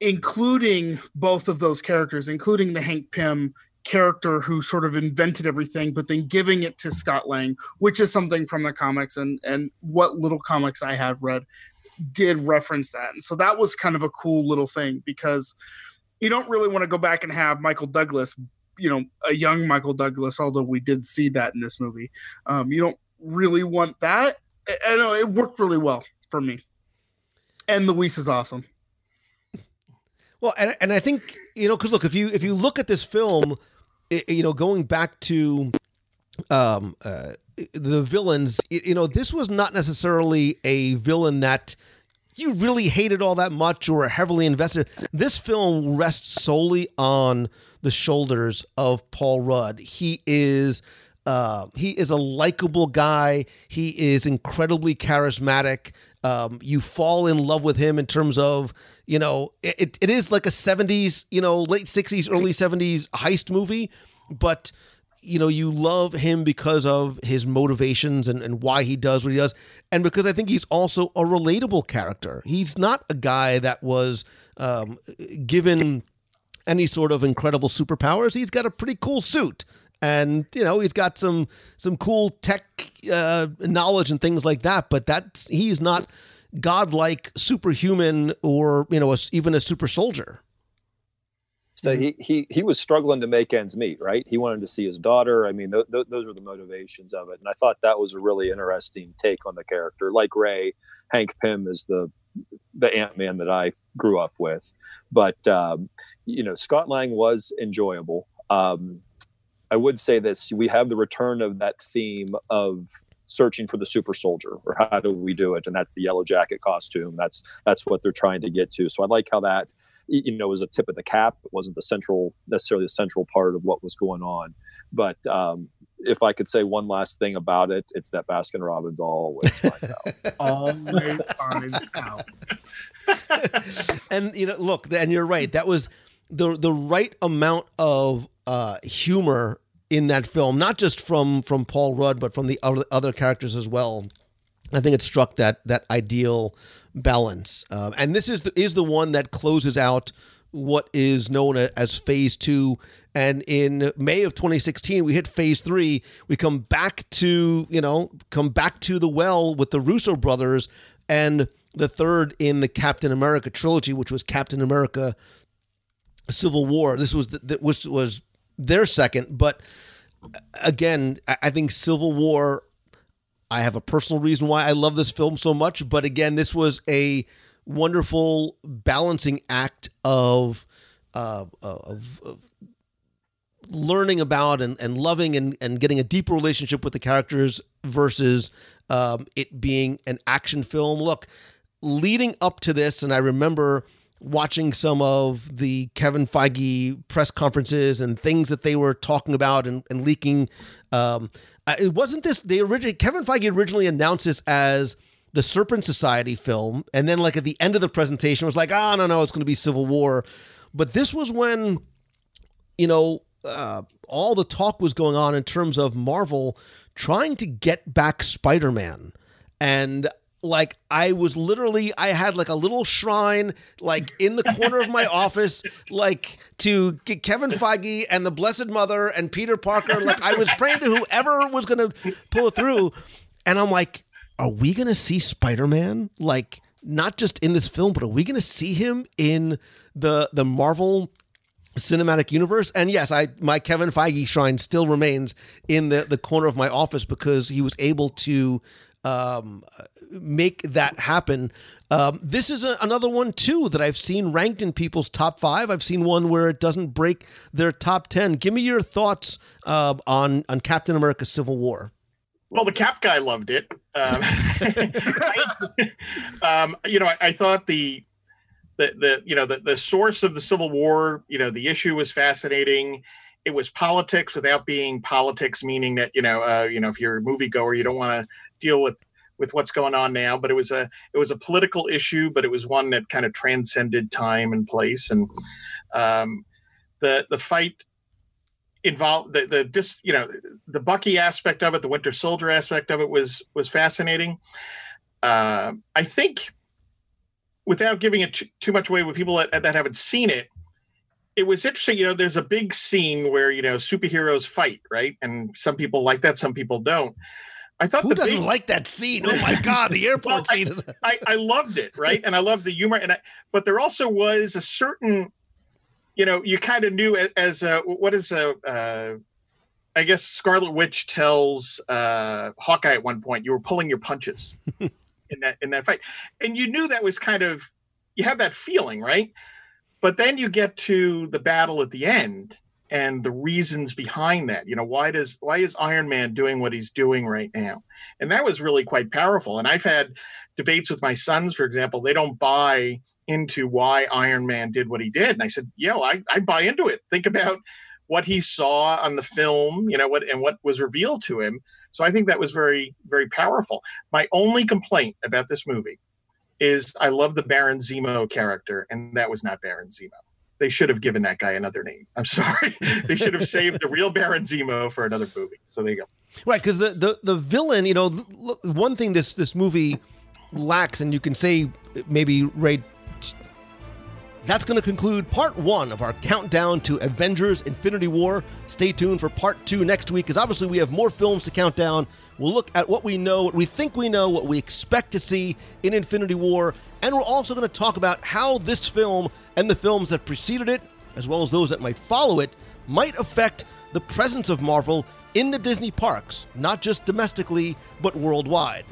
including both of those characters, including the Hank Pym character who sort of invented everything, but then giving it to Scott Lang, which is something from the comics and and what little comics I have read did reference that. And so that was kind of a cool little thing because you don't really want to go back and have Michael Douglas, you know, a young Michael Douglas, although we did see that in this movie. Um, you don't really want that. I, know it worked really well for me. And Luis is awesome. Well, and, and I think you know because look, if you if you look at this film, it, you know, going back to um uh, the villains, you know, this was not necessarily a villain that you really hated all that much or heavily invested. This film rests solely on the shoulders of Paul Rudd. He is uh, he is a likable guy. He is incredibly charismatic. Um, you fall in love with him in terms of you know it, it is like a 70s you know late 60s early 70s heist movie but you know you love him because of his motivations and, and why he does what he does and because i think he's also a relatable character he's not a guy that was um, given any sort of incredible superpowers he's got a pretty cool suit and you know he's got some some cool tech uh, knowledge and things like that but that's he's not godlike superhuman or you know a, even a super soldier. So he, he he was struggling to make ends meet right? He wanted to see his daughter. I mean th- th- those were the motivations of it. And i thought that was a really interesting take on the character. Like ray hank pym is the the ant-man that i grew up with. But um, you know scott lang was enjoyable. Um, i would say this we have the return of that theme of searching for the super soldier or how do we do it? And that's the yellow jacket costume. That's that's what they're trying to get to. So i like how that you know was a tip of the cap. It wasn't the central necessarily the central part of what was going on. But um, if i could say one last thing about it it's that baskin robbins always find out. Always finds out. And you know look and you're right. That was the the right amount of uh, humor in that film, not just from from Paul Rudd, but from the other, other characters as well. I think it struck that that ideal balance, uh, and this is the, is the one that closes out what is known as Phase Two. And in May of 2016, we hit Phase Three. We come back to you know come back to the well with the Russo brothers, and the third in the Captain America trilogy, which was Captain America: Civil War. This was the, which was their second. But again, I think Civil War. I have a personal reason why I love this film so much, but again, this was a wonderful balancing act of uh, of, of learning about and, and loving and, and getting a deeper relationship with the characters versus um, it being an action film. Look, leading up to this, and I remember watching some of the Kevin Feige press conferences and things that they were talking about and, and leaking. Um, it wasn't this. They originally Kevin Feige originally announced this as the Serpent Society film, and then like at the end of the presentation was like, ah, oh, no, no, it's going to be Civil War. But this was when, you know, uh, all the talk was going on in terms of Marvel trying to get back Spider Man. And like I was literally I had like a little shrine like in the corner of my office like to get Kevin Feige and the Blessed Mother and Peter Parker. Like I was praying to whoever was going to pull it through. And I'm like are we going to see Spider-Man? Like not just in this film but are we going to see him in the the Marvel cinematic universe? And yes i my kevin feige shrine still remains in the the corner of my office because he was able to um, make that happen. Um, this is a, another one too that I've seen ranked in people's top five. I've seen one where it doesn't break their top ten. Give me your thoughts uh, on on Captain America: Civil War. Well, the Cap guy loved it. Um, um, you know, I, I, thought the the the you know the the source of the Civil War. You know, the issue was fascinating it was politics without being politics, meaning that you know, uh, you know, if you're a moviegoer, you don't want to deal with with what's going on now. But it was a it was a political issue, but it was one that kind of transcended time and place. And um, the the fight involved the the dis, you know the Bucky aspect of it, the Winter Soldier aspect of it was was fascinating. Uh, I think without giving it too much away with people that, that haven't seen it, it was interesting. You know, there's a big scene where you know superheroes fight, right? And some people like that, some people don't. I thought Who the doesn't big, like that scene? Oh my god, the airport Well, scene is I, I loved it, right? And I loved the humor. And I, but there also was a certain, you know, you kind of knew a- as a, what is a, uh, I guess Scarlet Witch tells uh, Hawkeye at one point, you were pulling your punches in that in that fight, and you knew that was kind of you have that feeling, right? But then you get to the battle at the end and the reasons behind that. You know, why does why is Iron Man doing what he's doing right now? And that was really quite powerful. And I've had debates with my sons, for example, they don't buy into why Iron Man did what he did. And I said, yeah, I, I buy into it. Think about what he saw on the film, you know, what and what was revealed to him. So I think that was very, very powerful. My only complaint about this movie is I love the Baron Zemo character, and that was not Baron Zemo. They should have given that guy another name. I'm sorry. they should have saved the real Baron Zemo for another movie. So there you go. Right, because the, the the villain, you know, one thing this this movie lacks, and you can say maybe Ray. That's going to conclude part one of our countdown to Avengers: Infinity War. Stay tuned for part two next week, because obviously we have more films to count down. We'll look at what we know, what we think we know, what we expect to see in Infinity War, and we're also going to talk about how this film and the films that preceded it, as well as those that might follow it, might affect the presence of Marvel in the Disney parks, not just domestically, but worldwide.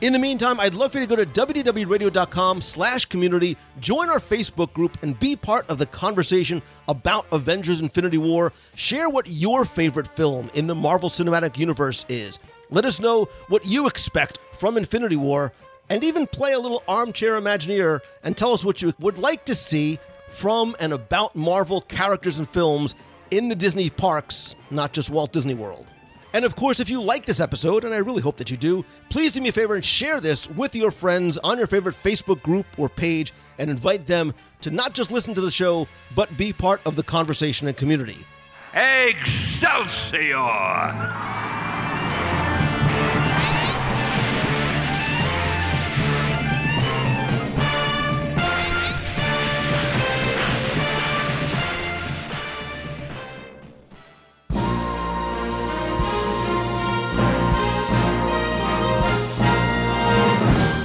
In the meantime, I'd love for you to go to WDWRadio.com slash community, join our Facebook group, and be part of the conversation about Avengers Infinity War. Share what your favorite film in the Marvel Cinematic Universe is. Let us know what you expect from Infinity War, and even play a little armchair Imagineer and tell us what you would like to see from and about Marvel characters and films in the Disney parks, not just Walt Disney World. And of course, if you like this episode, and I really hope that you do, please do me a favor and share this with your friends on your favorite Facebook group or page and invite them to not just listen to the show, but be part of the conversation and community. Excelsior!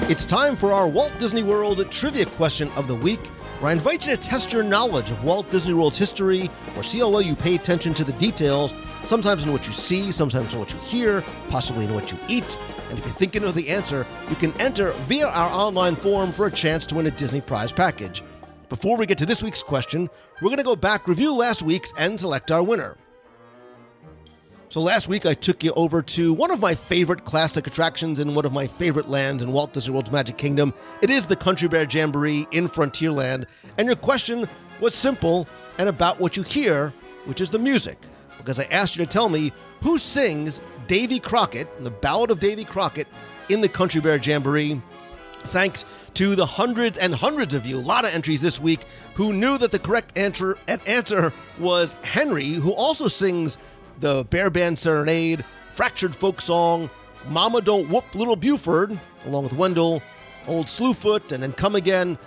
It's time for our Walt Disney World trivia question of the week, where I invite you to test your knowledge of Walt Disney World's history or see how well you pay attention to the details, sometimes in what you see, sometimes in what you hear, possibly in what you eat. And if you think you know the answer, you can enter via our online form for a chance to win a Disney prize package. Before we get to this week's question, we're going to go back, review last week's, and select our winner. So last week I took you over to one of my favorite classic attractions in one of my favorite lands in Walt Disney World's Magic Kingdom. It is the Country Bear Jamboree in Frontierland, and your question was simple and about what you hear, which is the music. Because I asked you to tell me who sings Davy Crockett, the Ballad of Davy Crockett, in the Country Bear Jamboree. Thanks to the hundreds and hundreds of you, a lot of entries this week, who knew that the correct answer, answer was Henry, who also sings the Bear Band Serenade, Fractured Folk Song, Mama Don't Whoop Little Buford, along with Wendell, Old Slewfoot, and then Come Again.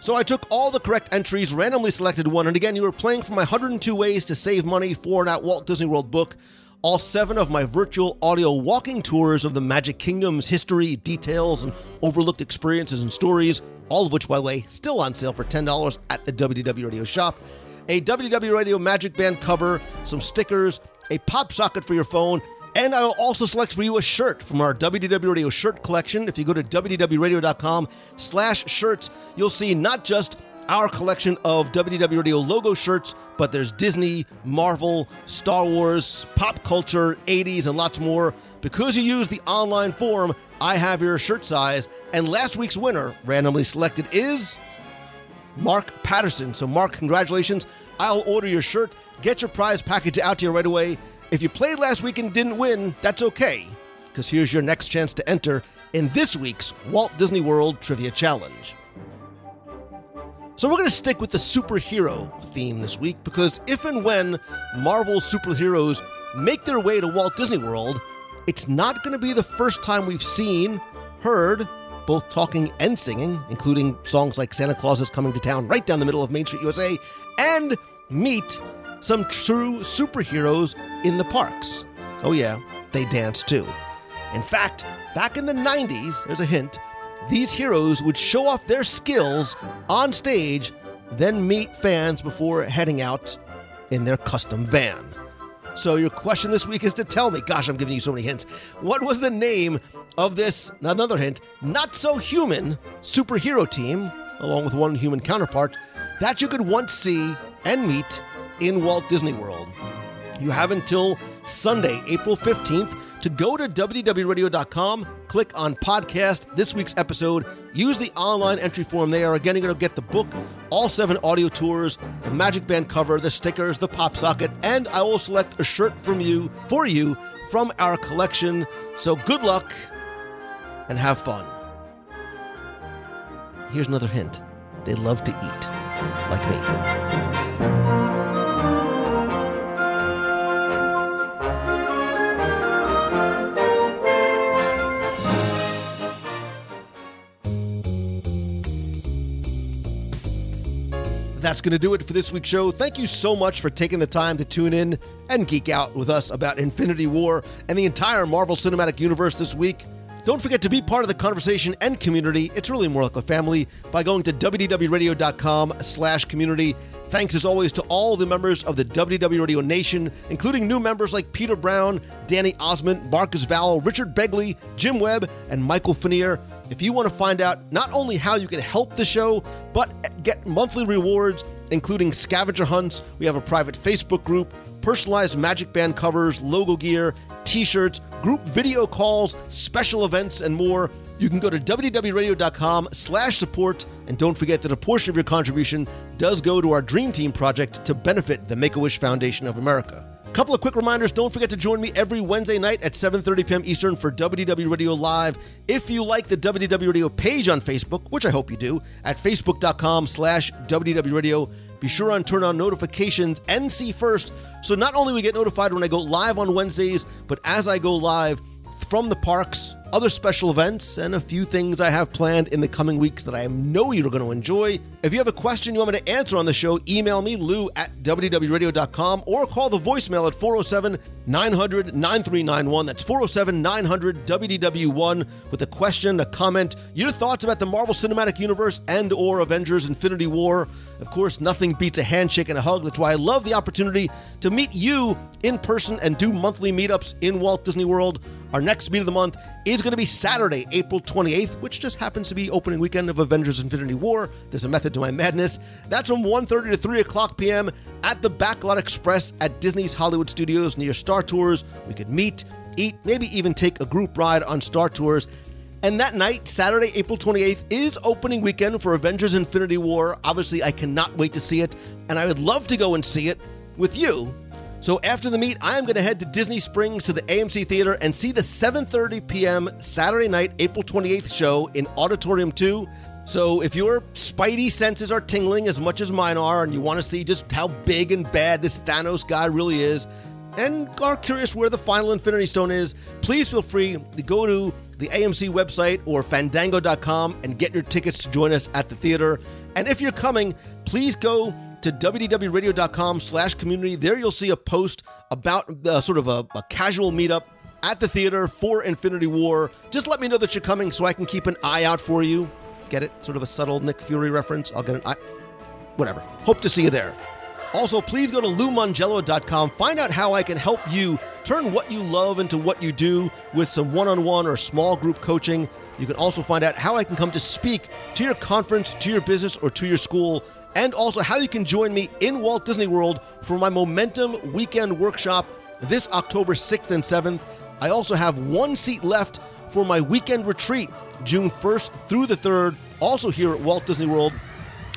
So I took all the correct entries, randomly selected one, and again, you were playing for my 102 Ways to Save Money for an Walt Disney World book. All seven of my virtual audio walking tours of the Magic Kingdom's history, details, and overlooked experiences and stories, all of which, by the way, still on sale for $10 at the WDW Radio shop. A WDW Radio Magic Band cover, some stickers, a pop socket for your phone, and I will also select for you a shirt from our WDW Radio shirt collection. If you go to WDWRadio.com slash shirts, you'll see not just our collection of WDW Radio logo shirts, but there's Disney, Marvel, Star Wars, pop culture, 80s, and lots more. Because you use the online form, I have your shirt size, and last week's winner, randomly selected, is Mark Patterson. So, Mark, congratulations. I'll order your shirt, get your prize package out to you right away. If you played last week and didn't win, that's okay, because here's your next chance to enter in this week's Walt Disney World Trivia Challenge. So, we're going to stick with the superhero theme this week because if and when Marvel superheroes make their way to Walt Disney World, it's not going to be the first time we've seen, heard, both talking and singing, including songs like Santa Claus is Coming to Town right down the middle of Main Street USA, and meet some true superheroes in the parks. Oh, yeah, they dance too. In fact, back in the 90s, there's a hint, these heroes would show off their skills on stage, then meet fans before heading out in their custom van. So, your question this week is to tell me, gosh, I'm giving you so many hints. What was the name of this, another hint, not so human superhero team, along with one human counterpart, that you could once see and meet in Walt Disney World? You have until Sunday, April 15th to go to WDWRadio.com, click on podcast, this week's episode, use the online entry form there. Again, you're going to get the book, all seven audio tours, the Magic Band cover, the stickers, the pop socket, and I will select a shirt from you for you from our collection. So good luck and have fun. Here's another hint they love to eat, like me. That's going to do it for this week's show. Thank you so much for taking the time to tune in and geek out with us about Infinity War and the entire Marvel Cinematic Universe this week. Don't forget to be part of the conversation and community. It's really more like a family by going to wdwradio.com slash community. Thanks as always to all the members of the WDW Radio Nation, including new members like Peter Brown, Danny Osmond, Marcus Vowell, Richard Begley, Jim Webb, and Michael Fanier. If you want to find out not only how you can help the show, but get monthly rewards, including scavenger hunts, we have a private Facebook group, personalized Magic Band covers, logo gear, t shirts, group video calls, special events, and more. You can go to WDWRadio.com slash support, and don't forget that a portion of your contribution does go to our Dream Team project to benefit the Make-A-Wish Foundation of America. Couple of quick reminders. Don't forget to join me every Wednesday night at 7.30 p.m. Eastern for WDW Radio Live. If you like the WDW Radio page on Facebook, which I hope you do, at facebook.com slash WDW Radio, be sure and turn on notifications and see first. So not only we get notified when I go live on Wednesdays, but as I go live from the parks, other special events, and a few things I have planned in the coming weeks that I know you're going to enjoy. If you have a question you want me to answer on the show, email me, lou at WDWRadio.com, or call the voicemail at 407 900 9391. That's 407 900 WDW1 with a question, a comment, your thoughts about the Marvel Cinematic Universe and or Avengers Infinity War. Of course, nothing beats a handshake and a hug. That's why I love the opportunity to meet you in person and do monthly meetups in Walt Disney World. Our next meet of the month is going to be Saturday, April 28th, which just happens to be opening weekend of Avengers Infinity War. There's a method to my madness. That's from 1.30 to 3 o'clock p.m. at the Backlot Express at Disney's Hollywood Studios near Star Tours. We could meet, eat, maybe even take a group ride on Star Tours. And that night, Saturday, April 28th, is opening weekend for Avengers Infinity War. Obviously, I cannot wait to see it, and I would love to go and see it with you. So after the meet, I am going to head to Disney Springs to the AMC Theater and see the 7:30 p.m. Saturday night, April 28th show in Auditorium 2. So if your spidey senses are tingling as much as mine are and you want to see just how big and bad this Thanos guy really is and are curious where the final Infinity Stone is, please feel free to go to the AMC website or fandango.com and get your tickets to join us at the theater. And if you're coming, please go to wdwradio.com slash community. There you'll see a post about uh, sort of a, a casual meetup at the theater for Infinity War. Just let me know that you're coming so I can keep an eye out for you. Get it? Sort of a subtle Nick Fury reference. I'll get an eye. Whatever. Hope to see you there. Also, please go to LouMongello.com. Find out how I can help you turn what you love into what you do with some one on one or small group coaching. You can also find out how I can come to speak to your conference, to your business, or to your school and also how you can join me in Walt Disney World for my Momentum Weekend Workshop this October 6th and 7th. I also have one seat left for my weekend retreat, June 1st through the 3rd, also here at Walt Disney World.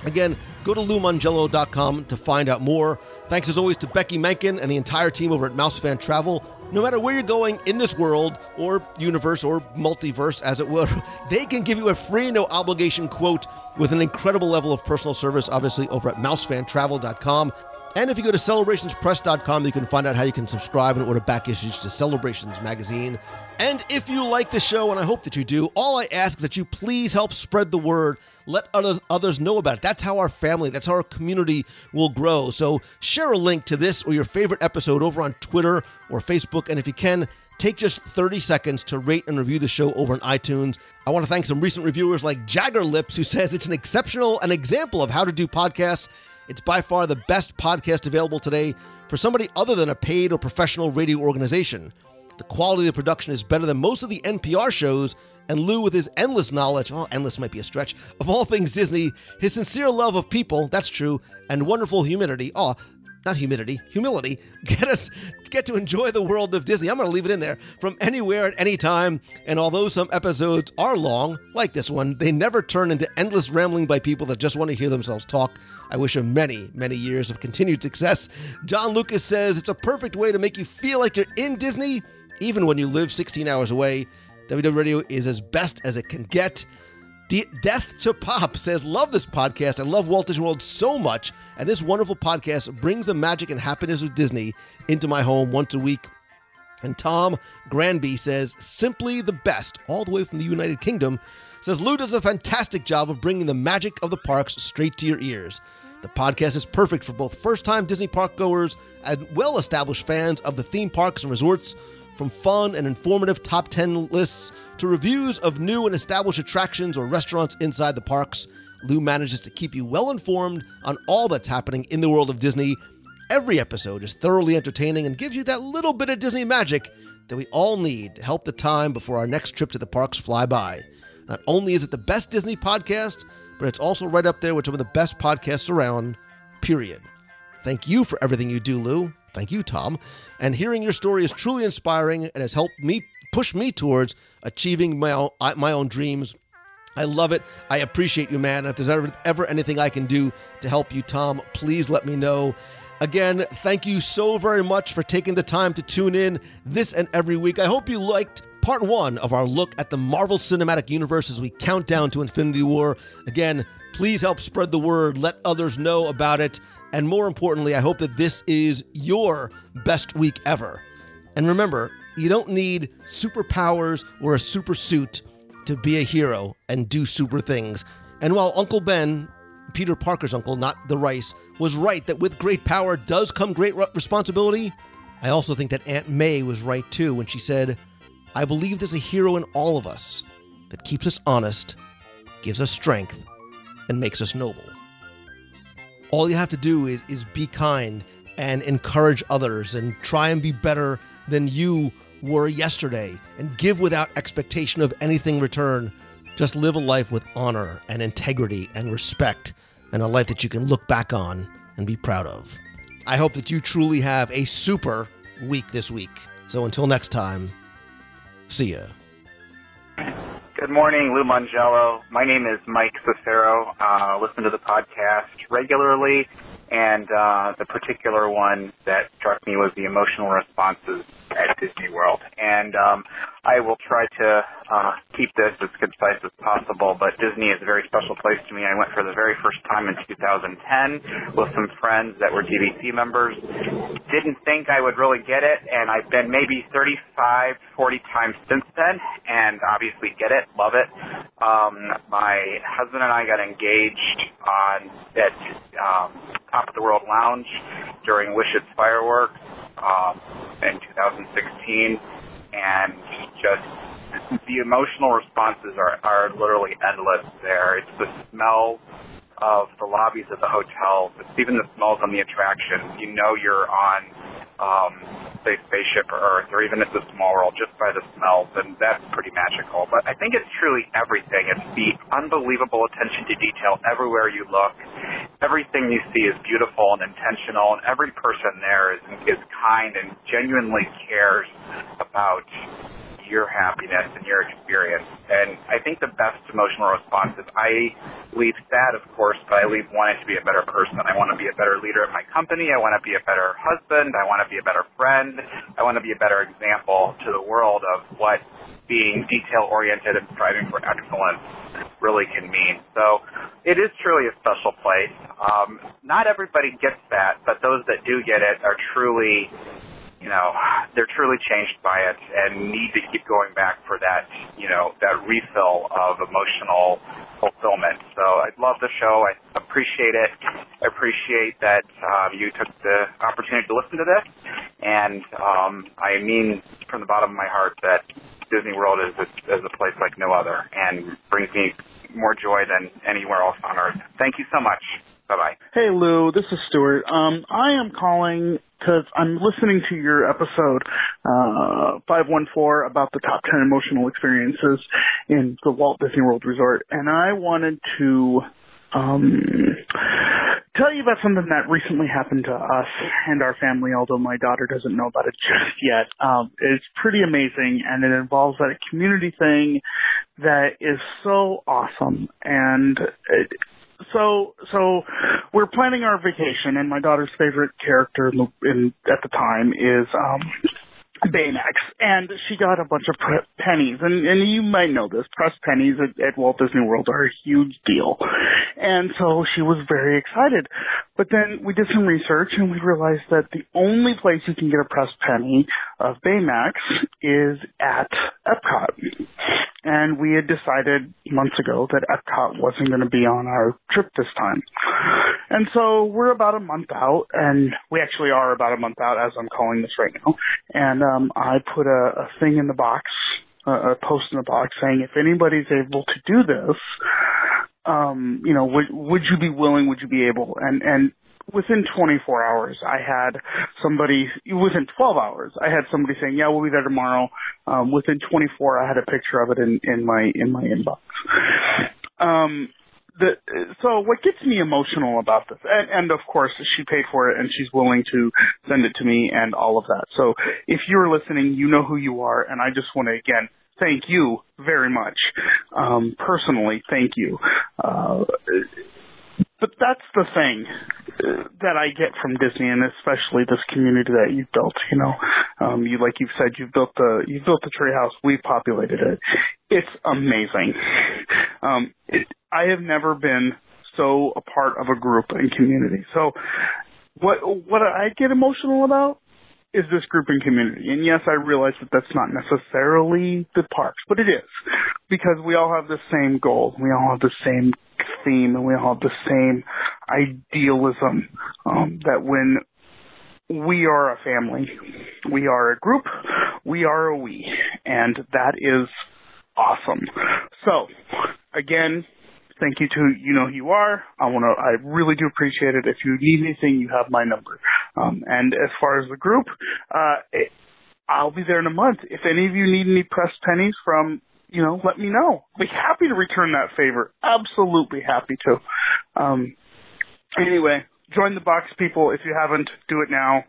Again, go to LouMongello.com to find out more. Thanks as always to Becky Menken and the entire team over at Mousefan Travel. No matter where you're going in this world or universe or multiverse, as it were, they can give you a free, no obligation quote with an incredible level of personal service, obviously, over at mousefantravel.com. And if you go to celebrationspress.com, you can find out how you can subscribe and order back issues to Celebrations magazine. And if you like the show, and I hope that you do, all I ask is that you please help spread the word. Let others, others know about it. That's how our family, that's how our community will grow. So share a link to this or your favorite episode over on Twitter or Facebook. And if you can, take just 30 seconds to rate and review the show over on iTunes. I want to thank some recent reviewers like Jagger Lips, who says it's an exceptional an example of how to do podcasts. It's by far the best podcast available today for somebody other than a paid or professional radio organization. The quality of the production is better than most of the NPR shows, and Lou, with his endless knowledge, oh, endless might be a stretch, of all things Disney, his sincere love of people, that's true, and wonderful humidity, oh, not humidity, humility, get us get to enjoy the world of Disney. I'm going to leave it in there from anywhere at any time. And although some episodes are long, like this one, they never turn into endless rambling by people that just want to hear themselves talk. I wish him many, many years of continued success. John Lucas says it's a perfect way to make you feel like you're in Disney, even when you live 16 hours away. WDW Radio is as best as it can get. De- Death to Pop says, Love this podcast. I love Walt Disney World so much. And this wonderful podcast brings the magic and happiness of Disney into my home once a week. And Tom Granby says, Simply the best, all the way from the United Kingdom. Says, Lou does a fantastic job of bringing the magic of the parks straight to your ears. The podcast is perfect for both first time Disney park goers and well established fans of the theme parks and resorts from fun and informative top 10 lists to reviews of new and established attractions or restaurants inside the parks, Lou manages to keep you well informed on all that's happening in the world of Disney. Every episode is thoroughly entertaining and gives you that little bit of Disney magic that we all need to help the time before our next trip to the parks fly by. Not only is it the best Disney podcast, but it's also right up there with some of the best podcasts around, period. Thank you for everything you do, Lou. Thank you, Tom. And hearing your story is truly inspiring and has helped me push me towards achieving my own, my own dreams. I love it. I appreciate you, man. And if there's ever, ever anything I can do to help you, Tom, please let me know. Again, thank you so very much for taking the time to tune in this and every week. I hope you liked part one of our look at the Marvel Cinematic Universe as we count down to Infinity War. Again, please help spread the word, let others know about it. And more importantly, I hope that this is your best week ever. And remember, you don't need superpowers or a super suit to be a hero and do super things. And while Uncle Ben, Peter Parker's uncle, not the Rice, was right that with great power does come great responsibility, I also think that Aunt May was right too when she said, I believe there's a hero in all of us that keeps us honest, gives us strength, and makes us noble. All you have to do is, is be kind and encourage others and try and be better than you were yesterday and give without expectation of anything return. Just live a life with honor and integrity and respect and a life that you can look back on and be proud of. I hope that you truly have a super week this week. So until next time, see ya. Good morning, Lou Mongello. My name is Mike Cicero. Uh, listen to the podcast regularly, and uh, the particular one that struck me was the emotional responses at Disney World. And um, I will try to uh, keep this as concise as possible, but Disney is a very special place to me. I went for the very first time in 2010 with some friends that were DVC members. Didn't think I would really get it, and I've been maybe 35, 40 times since then, and obviously get it, love it. Um, my husband and I got engaged on at um, Top of the World Lounge during Wishes Fireworks um, in 2016, and just the emotional responses are, are literally endless there. It's the smell of the lobbies of the hotels. It's even the smells on the attractions. You know you're on, um, say, Spaceship or Earth, or even it's a small world just by the smells, and that's pretty magical. But I think it's truly everything. It's the unbelievable attention to detail everywhere you look. Everything you see is beautiful and intentional, and every person there is is kind and genuinely cares about your happiness and your experience. And I think the best emotional response is I leave sad, of course, but I leave wanting to be a better person. I want to be a better leader of my company. I want to be a better husband. I want to be a better friend. I want to be a better example to the world of what being detail oriented and striving for excellence really can mean. So it is truly a special place. Um, not everybody gets that, but those that do get it are truly you know, they're truly changed by it and need to keep going back for that, you know, that refill of emotional fulfillment. So I love the show. I appreciate it. I appreciate that um, you took the opportunity to listen to this. And um, I mean from the bottom of my heart that Disney World is a, is a place like no other and brings me more joy than anywhere else on earth. Thank you so much. Bye bye. Hey Lou, this is Stuart. Um, I am calling because I'm listening to your episode uh, 514 about the top 10 emotional experiences in the Walt Disney World Resort, and I wanted to um, tell you about something that recently happened to us and our family, although my daughter doesn't know about it just yet. Um, it's pretty amazing, and it involves that community thing that is so awesome, and it, so so we're planning our vacation, and my daughter's favorite character in, in at the time is um Baymax, and she got a bunch of pre- pennies, and and you might know this. Press pennies at, at Walt Disney World are a huge deal, and so she was very excited. But then we did some research, and we realized that the only place you can get a pressed penny of Baymax is at Epcot. And we had decided months ago that Epcot wasn't going to be on our trip this time. And so we're about a month out, and we actually are about a month out as I'm calling this right now. And um, I put a, a thing in the box, a, a post in the box saying, if anybody's able to do this, um, you know, would would you be willing? Would you be able? And and within 24 hours, I had somebody, within 12 hours, I had somebody saying, yeah, we'll be there tomorrow. Um, within 24, I had a picture of it in, in my, in my inbox. Um, the, so what gets me emotional about this, and, and of course she paid for it and she's willing to send it to me and all of that. So if you're listening, you know who you are, and I just want to again thank you very much. Um, personally, thank you. Uh, but that's the thing that I get from Disney, and especially this community that you've built. You know, um, you like you've said, you've built the you've built the treehouse. We've populated it. It's amazing. Um, it, I have never been so a part of a group and community. So, what what I get emotional about is this group and community. And yes, I realize that that's not necessarily the parks, but it is because we all have the same goal. We all have the same theme and we all have the same idealism um, that when we are a family, we are a group, we are a we, and that is awesome. So, again, thank you to you know who you are. I want to. I really do appreciate it. If you need anything, you have my number. Um, and as far as the group, uh, it, I'll be there in a month. If any of you need any pressed pennies from, you know, let me know. I'll be happy to return that favor. Absolutely happy to. Um, anyway, join the box, people. If you haven't, do it now.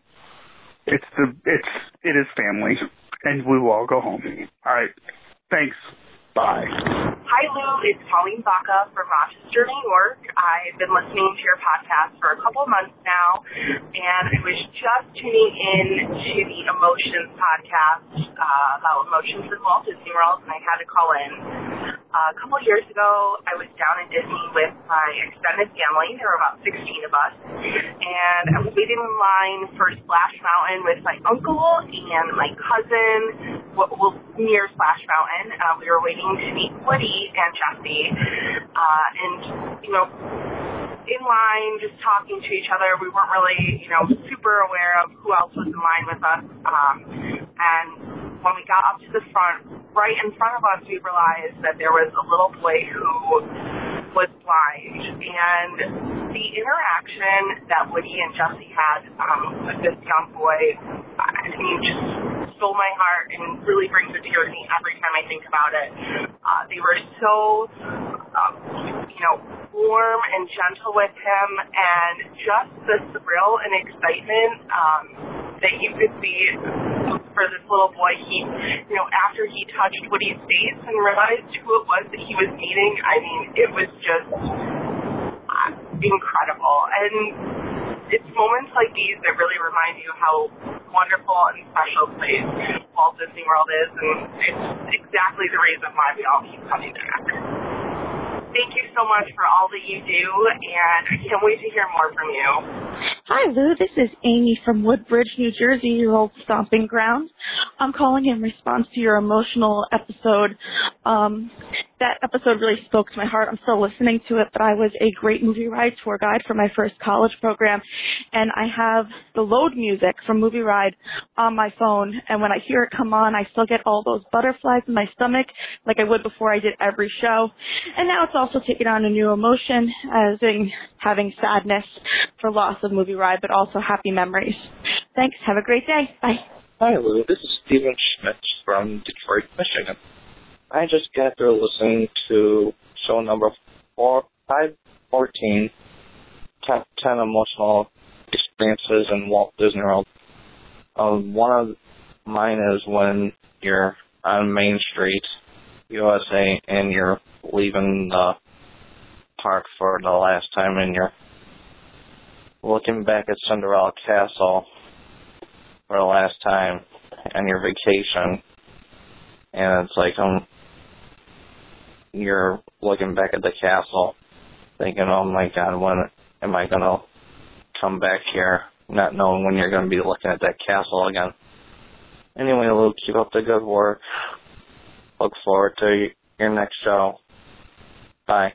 It's the it's it is family, and we will all go home. All right. Thanks. Bye. Hi, Lou. It's Colleen Baca from Rochester, New York. I've been listening to your podcast for a couple of months now, and I was just tuning in to the Emotions podcast uh, about emotions in Walt Disney World, and I had to call in. A couple years ago, I was down in Disney with my extended family. There were about 16 of us, and I was waiting in line for Splash Mountain with my uncle and my cousin well, near Splash Mountain. Uh, we were waiting to meet Woody and Jesse, uh, and you know, in line, just talking to each other. We weren't really, you know, super aware of who else was in line with us. Um, and when we got up to the front, right in front of us, we realized that there was a little boy who was blind. And the interaction that Woody and Jesse had um, with this young boy, I mean, just stole my heart and really brings a tear to me every time I think about it. Uh, they were so, um, you know, warm and gentle with him, and just the thrill and excitement um, that you could see for this little boy. He, you know, after he touched Woody's face and realized who it was that he was meeting, I mean, it was just uh, incredible. And it's moments like these that really remind you how wonderful and special place Walt Disney World is, and it's exactly the reason why we all keep coming back. Thank you so much for all that you do, and I can't wait to hear more from you. Hi, Lou. This is Amy from Woodbridge, New Jersey, your old stomping ground. I'm calling in response to your emotional episode. Um, that episode really spoke to my heart. I'm still listening to it, but I was a great movie ride tour guide for my first college program, and I have the load music from Movie Ride on my phone, and when I hear it come on, I still get all those butterflies in my stomach like I would before I did every show. And now it's also taken on a new emotion as in having sadness for loss of Movie Ride, but also happy memories. Thanks. Have a great day. Bye. Hi, Lou. This is Steven Schmidt from Detroit, Michigan. I just got through listening to show number four, 514, top 10 emotional experiences in Walt Disney World. Um, one of mine is when you're on Main Street, USA, and you're leaving the park for the last time and you're looking back at Cinderella Castle for the last time on your vacation and it's like um you're looking back at the castle thinking, Oh my god, when am I gonna come back here? Not knowing when you're gonna be looking at that castle again. Anyway, Luke, keep up the good work. Look forward to your next show. Bye.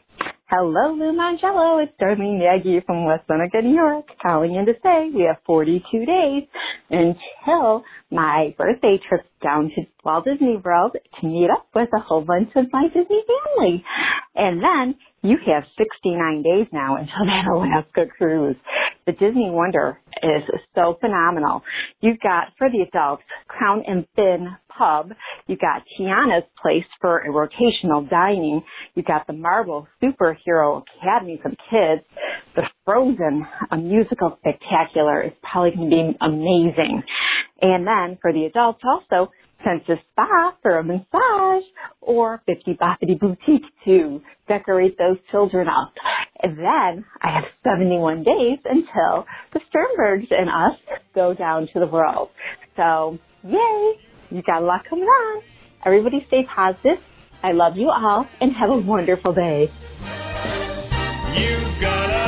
Hello, Lou Mongello. It's Darlene Yagi from West Seneca, New York, calling in to say we have 42 days until my birthday trip down to Walt Disney World to meet up with a whole bunch of my Disney family. And then you have 69 days now until that Alaska cruise. The Disney Wonder is so phenomenal. You've got, for the adults, Crown and Fin Pub. You've got Tiana's Place for a rotational dining. You've got the Marvel Superhero Academy for the kids. The Frozen, a musical spectacular, is probably going to be amazing. And then for the adults also, Senses Spa for a massage or Bibbidi Bobbidi Boutique to decorate those children up. And then I have 71 days until the Sternbergs and us go down to the world. So yay, you got a lot coming on. Everybody stay positive. I love you all and have a wonderful day. You got a